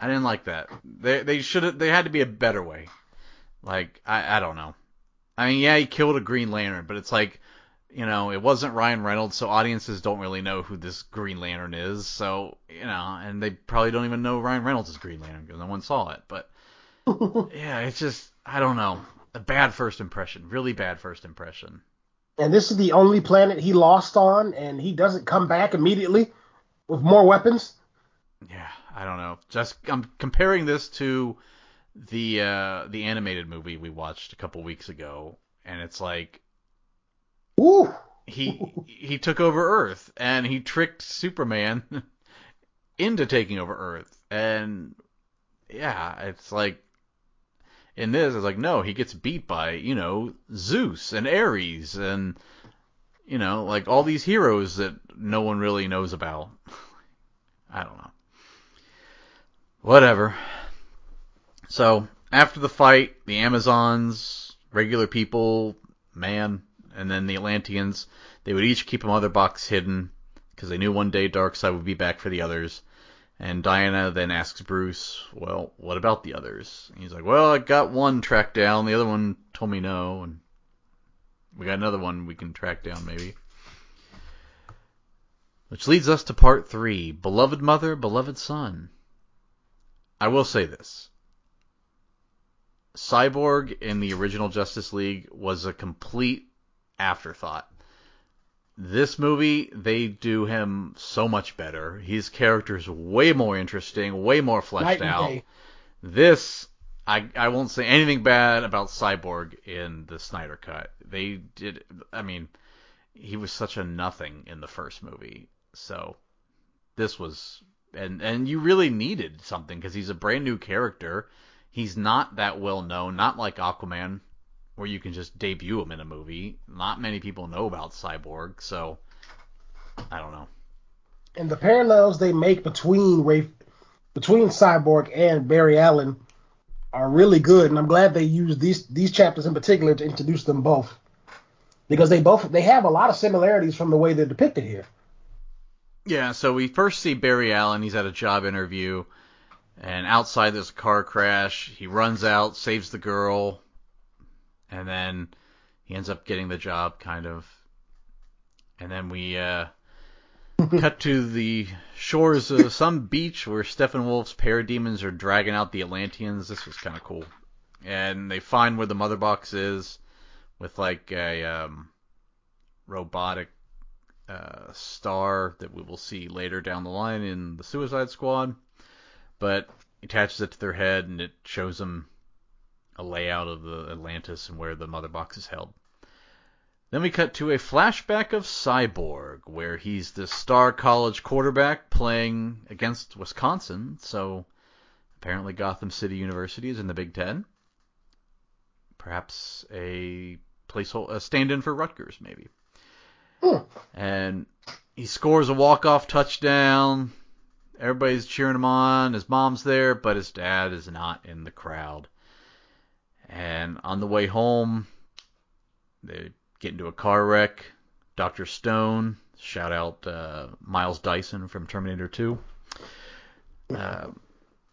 I didn't like that. They they should. They had to be a better way. Like I I don't know. I mean, yeah, he killed a Green Lantern, but it's like, you know, it wasn't Ryan Reynolds, so audiences don't really know who this Green Lantern is. So you know, and they probably don't even know Ryan Reynolds is Green Lantern because no one saw it. But [laughs] yeah, it's just I don't know. A bad first impression, really bad first impression and this is the only planet he lost on, and he doesn't come back immediately with more weapons. Yeah, I don't know. Just I'm comparing this to the uh, the animated movie we watched a couple weeks ago, and it's like, Ooh. he he took over Earth and he tricked Superman [laughs] into taking over Earth, and yeah, it's like in this, it's like no, he gets beat by you know Zeus and Ares and you know like all these heroes that no one really knows about. [laughs] I don't know. Whatever. So after the fight, the Amazons, regular people, man, and then the Atlanteans, they would each keep a mother box hidden because they knew one day Darkseid would be back for the others. And Diana then asks Bruce, well, what about the others? And he's like, well, I got one tracked down. The other one told me no. And we got another one we can track down maybe. Which leads us to part three Beloved Mother, Beloved Son. I will say this Cyborg in the original Justice League was a complete afterthought. This movie, they do him so much better. His character's way more interesting, way more fleshed out. This, I I won't say anything bad about Cyborg in the Snyder Cut. They did, I mean, he was such a nothing in the first movie. So this was, and and you really needed something because he's a brand new character. He's not that well known, not like Aquaman, where you can just debut him in a movie. Not many people know about Cyborg, so I don't know. And the parallels they make between Ray, between Cyborg and Barry Allen are really good, and I'm glad they used these these chapters in particular to introduce them both because they both they have a lot of similarities from the way they're depicted here. Yeah, so we first see Barry Allen. He's at a job interview, and outside there's a car crash. He runs out, saves the girl, and then he ends up getting the job, kind of. And then we uh, [laughs] cut to the shores of some beach where Stephen Steppenwolf's parademons are dragging out the Atlanteans. This was kind of cool. And they find where the mother box is with like a um, robotic uh, star that we will see later down the line in the Suicide Squad. But attaches it to their head and it shows them a layout of the Atlantis and where the mother box is held. Then we cut to a flashback of Cyborg, where he's the star college quarterback playing against Wisconsin. So apparently Gotham City University is in the Big Ten. Perhaps a placeholder, a stand-in for Rutgers, maybe. Hmm. And he scores a walk-off touchdown. Everybody's cheering him on. His mom's there, but his dad is not in the crowd. And on the way home, they get into a car wreck. Dr. Stone, shout out uh, Miles Dyson from Terminator 2. Uh,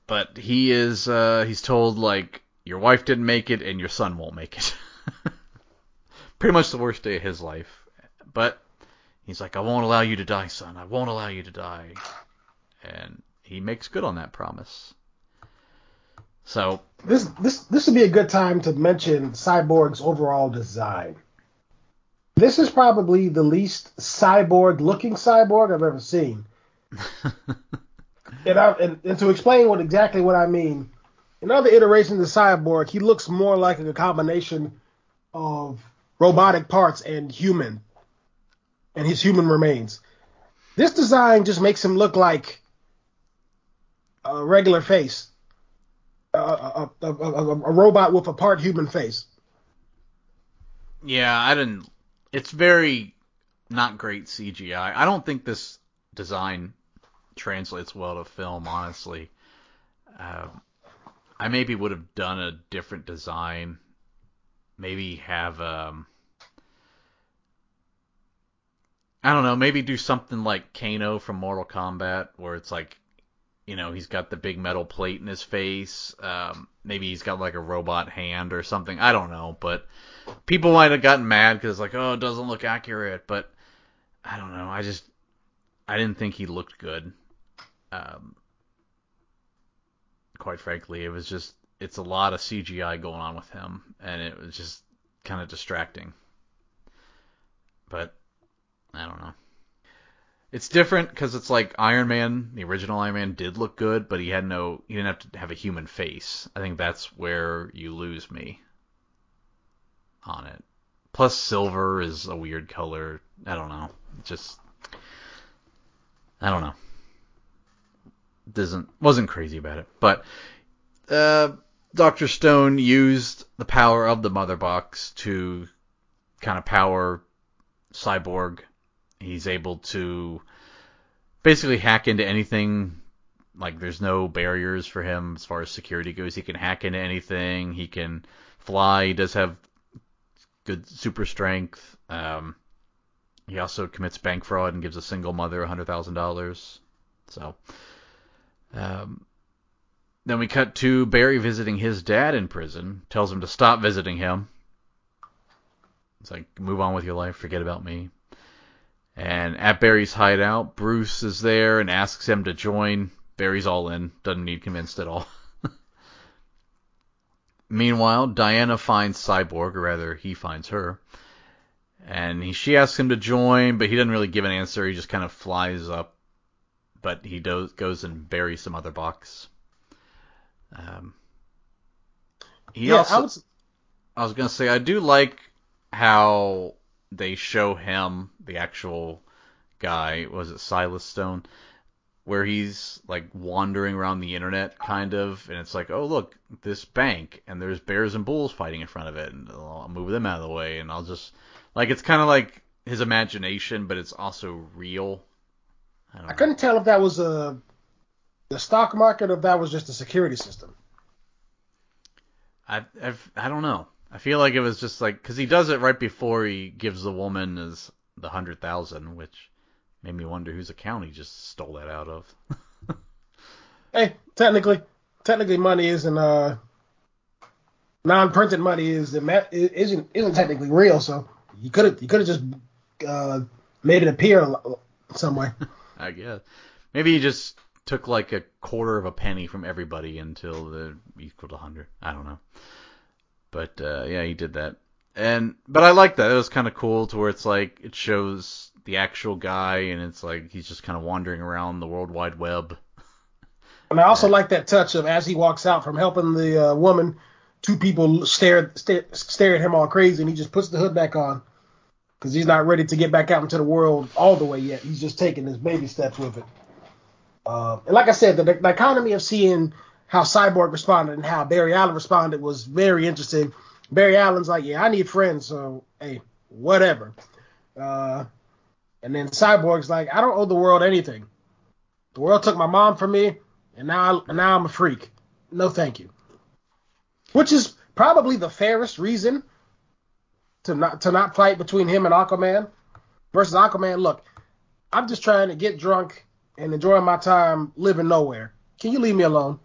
but he is, uh, he's told, like, your wife didn't make it and your son won't make it. [laughs] Pretty much the worst day of his life. But he's like, I won't allow you to die, son. I won't allow you to die. And he makes good on that promise. So this this this would be a good time to mention Cyborg's overall design. This is probably the least cyborg looking cyborg I've ever seen. [laughs] and, I, and, and to explain what exactly what I mean, in other iterations of cyborg, he looks more like a combination of robotic parts and human, and his human remains. This design just makes him look like a regular face a, a, a, a, robot with a part human face. Yeah, I didn't. It's very not great CGI. I don't think this design translates well to film, honestly. Uh, I maybe would have done a different design. Maybe have um, I don't know, maybe do something like Kano from Mortal Kombat, where it's like you know, he's got the big metal plate in his face. Um, maybe he's got like a robot hand or something. I don't know, but people might have gotten mad because like, oh, it doesn't look accurate. But I don't know. I just I didn't think he looked good. Um, quite frankly, it was just it's a lot of CGI going on with him, and it was just kind of distracting. But I don't know. It's different because it's like Iron Man. The original Iron Man did look good, but he had no. He didn't have to have a human face. I think that's where you lose me on it. Plus, silver is a weird color. I don't know. It just I don't know. Doesn't wasn't crazy about it, but uh, Doctor Stone used the power of the Mother Box to kind of power Cyborg He's able to basically hack into anything. Like there's no barriers for him as far as security goes. He can hack into anything. He can fly. He does have good super strength. Um, he also commits bank fraud and gives a single mother hundred thousand dollars. So, um, then we cut to Barry visiting his dad in prison. Tells him to stop visiting him. It's like move on with your life, forget about me. And at Barry's hideout, Bruce is there and asks him to join. Barry's all in, doesn't need convinced at all. [laughs] Meanwhile, Diana finds Cyborg, or rather, he finds her. And he, she asks him to join, but he doesn't really give an answer. He just kind of flies up, but he does, goes and buries some other box. Um, he yeah, also, I was, I was gonna say I do like how they show him the actual guy. Was it Silas Stone? Where he's like wandering around the internet, kind of, and it's like, oh look, this bank, and there's bears and bulls fighting in front of it, and I'll move them out of the way, and I'll just like it's kind of like his imagination, but it's also real. I, don't I couldn't tell if that was a the stock market or if that was just a security system. I I've, I don't know. I feel like it was just like because he does it right before he gives the woman his the hundred thousand, which made me wonder whose account he just stole that out of. [laughs] Hey, technically, technically, money isn't uh non-printed money is isn't isn't technically real. So you could have you could have just uh, made it appear some way. [laughs] I guess maybe he just took like a quarter of a penny from everybody until the equal to hundred. I don't know, but uh, yeah, he did that. And but I like that. It was kind of cool to where it's like it shows the actual guy, and it's like he's just kind of wandering around the World Wide Web. And I also like that touch of as he walks out from helping the uh, woman, two people stare, stare stare at him all crazy, and he just puts the hood back on because he's not ready to get back out into the world all the way yet. He's just taking his baby steps with it. Uh, and like I said, the, the dichotomy of seeing how Cyborg responded and how Barry Allen responded was very interesting. Barry Allen's like, yeah, I need friends, so hey, whatever. Uh, and then Cyborg's like, I don't owe the world anything. The world took my mom from me, and now I, now I'm a freak. No, thank you. Which is probably the fairest reason to not to not fight between him and Aquaman versus Aquaman. Look, I'm just trying to get drunk and enjoying my time living nowhere. Can you leave me alone?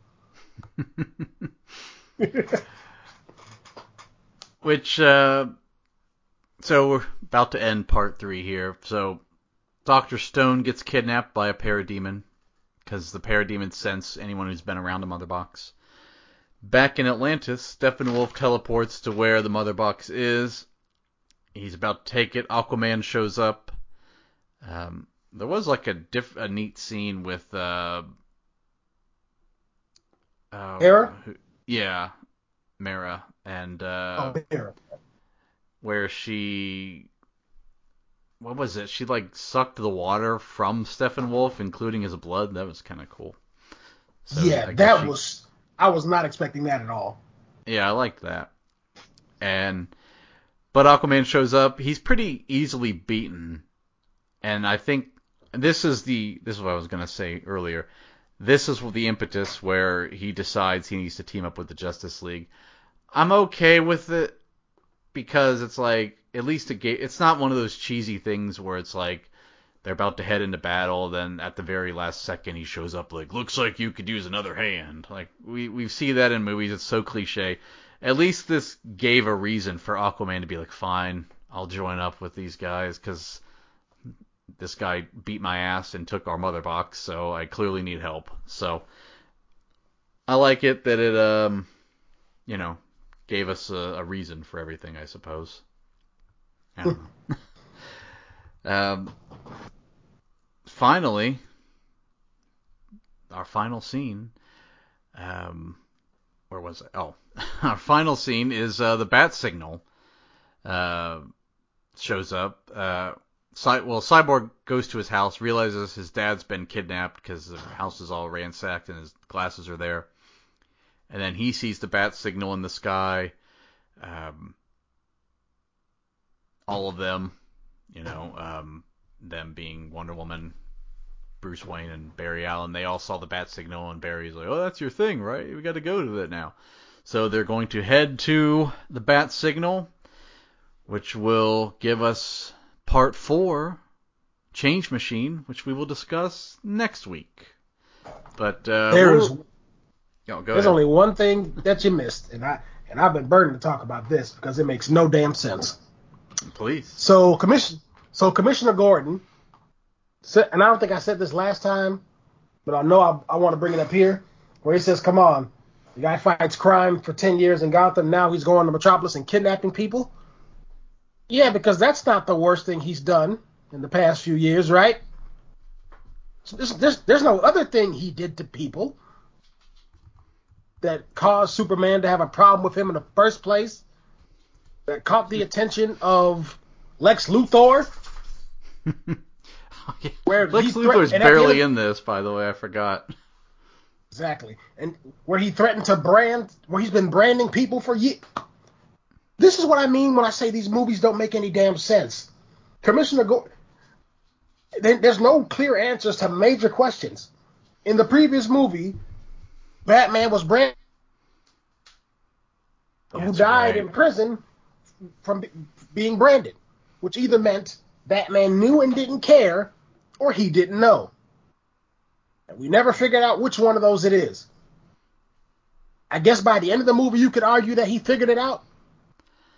[laughs] Which, uh, so we're about to end part three here. So, Dr. Stone gets kidnapped by a parademon because the parademons sense anyone who's been around a mother box. Back in Atlantis, Steppenwolf teleports to where the mother box is. He's about to take it. Aquaman shows up. Um, there was like a diff- a neat scene with uh, uh Mera? who- yeah, Mara, and uh, oh, here. where she what was it? She like sucked the water from Steppenwolf, including his blood. That was kind of cool. So, yeah, that she- was. I was not expecting that at all. Yeah, I liked that. And but Aquaman shows up. He's pretty easily beaten, and I think this is the this is what I was gonna say earlier. This is the impetus where he decides he needs to team up with the Justice League. I'm okay with it because it's like at least a it's not one of those cheesy things where it's like they're about to head into battle, then at the very last second he shows up like, looks like you could use another hand. Like we we see that in movies, it's so cliche. At least this gave a reason for Aquaman to be like, fine, I'll join up with these guys because this guy beat my ass and took our mother box, so I clearly need help. So I like it that it um you know gave us a, a reason for everything, I suppose. I don't know. [laughs] um, finally, our final scene. Um, where was it? Oh, [laughs] our final scene is uh, the bat signal. Uh, shows up. Uh, Cy- well, Cyborg goes to his house, realizes his dad's been kidnapped because the house is all ransacked and his glasses are there. And then he sees the bat signal in the sky. Um, all of them, you know, um, them being Wonder Woman, Bruce Wayne, and Barry Allen, they all saw the bat signal, and Barry's like, "Oh, that's your thing, right? We got to go to it now." So they're going to head to the bat signal, which will give us part four, Change Machine, which we will discuss next week. But uh, There's we'll- Oh, there's ahead. only one thing that you missed, and I and I've been burning to talk about this because it makes no damn sense. Please. So commission so Commissioner Gordon and I don't think I said this last time, but I know I, I want to bring it up here, where he says, "Come on, the guy fights crime for ten years in Gotham. Now he's going to Metropolis and kidnapping people." Yeah, because that's not the worst thing he's done in the past few years, right? There's, there's, there's no other thing he did to people that caused Superman to have a problem with him in the first place, that caught the attention of Lex Luthor. [laughs] where Lex Luthor's barely in this, by the way. I forgot. Exactly, and where he threatened to brand, where he's been branding people for years. This is what I mean when I say these movies don't make any damn sense. Commissioner Go- there's no clear answers to major questions. In the previous movie, Batman was branded, who died right. in prison from being branded, which either meant Batman knew and didn't care, or he didn't know. And we never figured out which one of those it is. I guess by the end of the movie, you could argue that he figured it out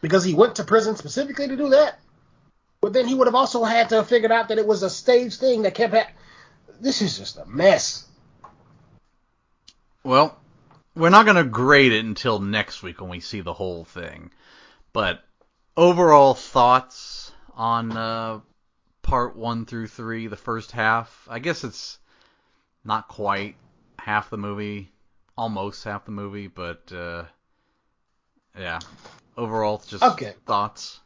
because he went to prison specifically to do that. But then he would have also had to have figured out that it was a staged thing that kept happening. This is just a mess. Well, we're not going to grade it until next week when we see the whole thing. But overall thoughts on uh, part one through three, the first half. I guess it's not quite half the movie, almost half the movie, but uh, yeah. Overall, just okay. thoughts.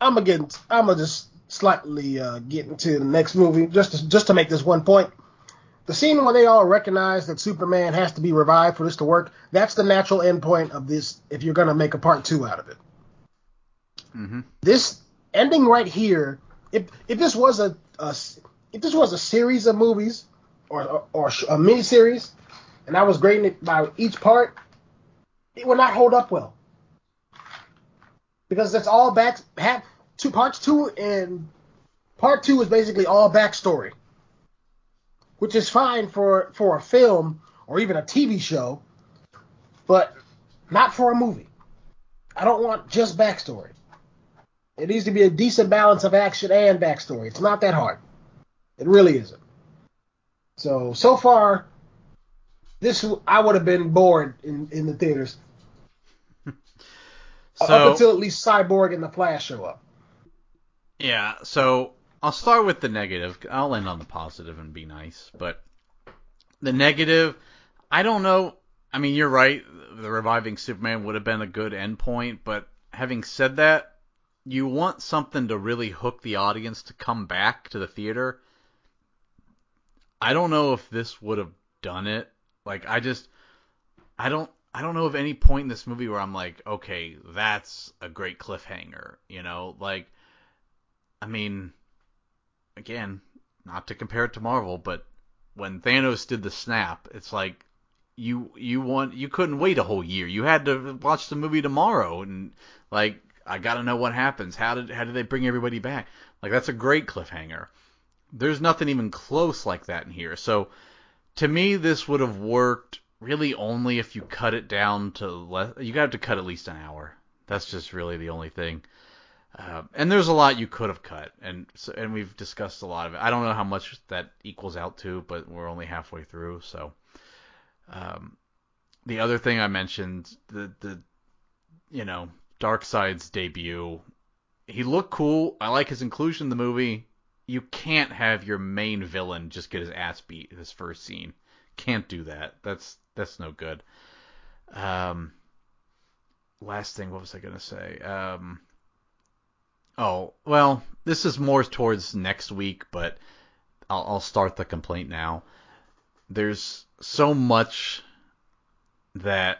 I'm gonna get. I'm gonna just slightly uh, get into the next movie just to, just to make this one point. The scene where they all recognize that Superman has to be revived for this to work. That's the natural endpoint of this. If you're gonna make a part two out of it, mm-hmm. this ending right here. If if this was a, a if this was a series of movies or or, or a mini series, and I was grading it by each part, it will not hold up well because that's all back have two parts two and part two is basically all backstory, which is fine for for a film or even a TV show, but not for a movie. I don't want just backstory. It needs to be a decent balance of action and backstory. It's not that hard. It really isn't. So so far, this I would have been bored in in the theaters. So, up until at least Cyborg and the Flash show up. Yeah, so I'll start with the negative. I'll end on the positive and be nice. But the negative, I don't know. I mean, you're right. The reviving Superman would have been a good endpoint. But having said that, you want something to really hook the audience to come back to the theater. I don't know if this would have done it. Like, I just, I don't, I don't know of any point in this movie where I'm like, okay, that's a great cliffhanger. You know, like, I mean, again, not to compare it to Marvel, but when Thanos did the snap, it's like you you want you couldn't wait a whole year. You had to watch the movie tomorrow, and like I gotta know what happens. How did how did they bring everybody back? Like that's a great cliffhanger. There's nothing even close like that in here. So to me, this would have worked really only if you cut it down to less. You got to cut at least an hour. That's just really the only thing. Uh, and there's a lot you could have cut, and so, and we've discussed a lot of it. I don't know how much that equals out to, but we're only halfway through. So, um, the other thing I mentioned, the the, you know, Darkseid's debut. He looked cool. I like his inclusion in the movie. You can't have your main villain just get his ass beat in his first scene. Can't do that. That's that's no good. Um, last thing, what was I gonna say? Um, oh, well, this is more towards next week, but I'll, I'll start the complaint now. There's so much that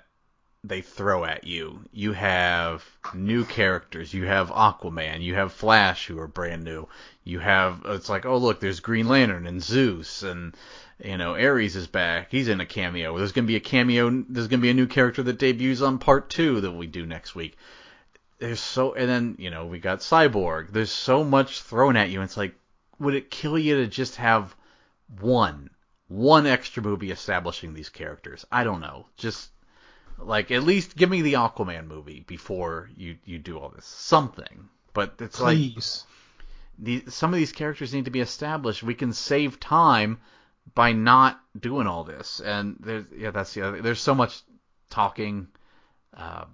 they throw at you. You have new characters. You have Aquaman. You have Flash, who are brand new. You have it's like, oh look, there's Green Lantern and Zeus and you know, Ares is back. He's in a cameo. There's gonna be a cameo. There's gonna be a new character that debuts on part two that we do next week. There's so, and then you know we got Cyborg. There's so much thrown at you. It's like, would it kill you to just have one, one extra movie establishing these characters? I don't know. Just like at least give me the Aquaman movie before you you do all this. Something. But it's Please. like the, some of these characters need to be established. We can save time by not doing all this. And there's yeah, that's the other. There's so much talking, uh,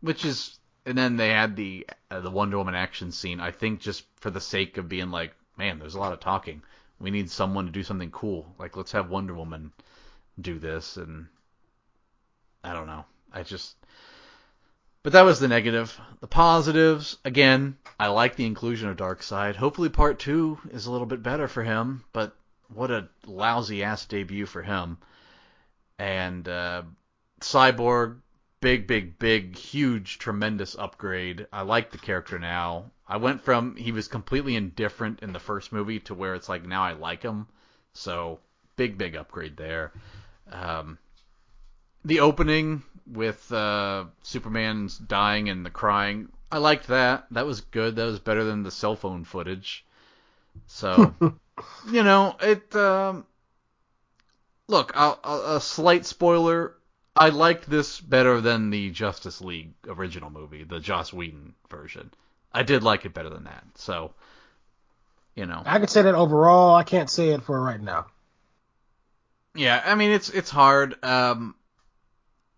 which is and then they had the uh, the Wonder Woman action scene. I think just for the sake of being like, man, there's a lot of talking. We need someone to do something cool. Like let's have Wonder Woman do this, and I don't know. I just. But that was the negative. The positives, again, I like the inclusion of Darkseid. Hopefully, part two is a little bit better for him. But what a lousy ass debut for him. And uh, Cyborg, big, big, big, huge, tremendous upgrade. I like the character now. I went from he was completely indifferent in the first movie to where it's like now I like him. So big, big upgrade there. Um, the opening with uh, Superman's dying and the crying, I liked that. That was good. That was better than the cell phone footage. So, [laughs] you know, it. Um, look, I'll, I'll, a slight spoiler. I liked this better than the Justice League original movie, the Joss Whedon version. I did like it better than that. So, you know. I could say that overall. I can't say it for right now. Yeah, I mean it's it's hard. Um,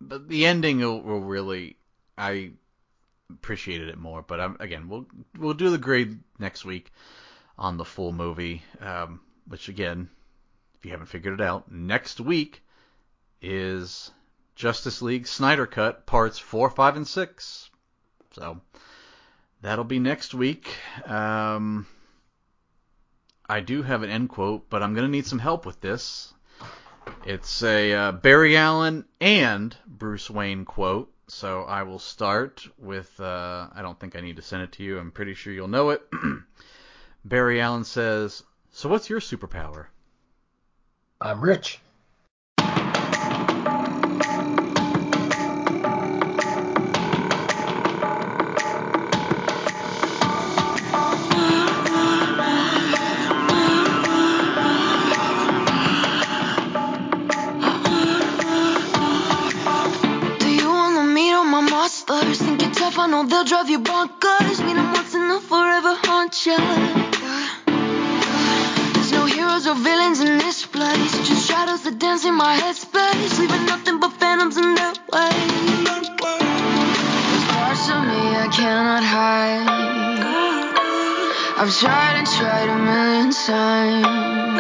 but the ending will, will really I appreciated it more. But um, again, we'll we'll do the grade next week on the full movie. Um, which again, if you haven't figured it out, next week is Justice League Snyder Cut parts four, five, and six. So that'll be next week. Um, I do have an end quote, but I'm gonna need some help with this. It's a uh, Barry Allen and Bruce Wayne quote. So I will start with uh, I don't think I need to send it to you. I'm pretty sure you'll know it. [clears throat] Barry Allen says, "So what's your superpower?" I'm rich. Do you wanna meet all my monsters? Think you're tough? I know they'll drive you bonkers. Meet 'em once and they'll forever haunt ya. Heroes or villains in this place. Just shadows that dance in my headspace, leaving nothing but phantoms in their way. There's parts of me I cannot hide. I've tried and tried a million times.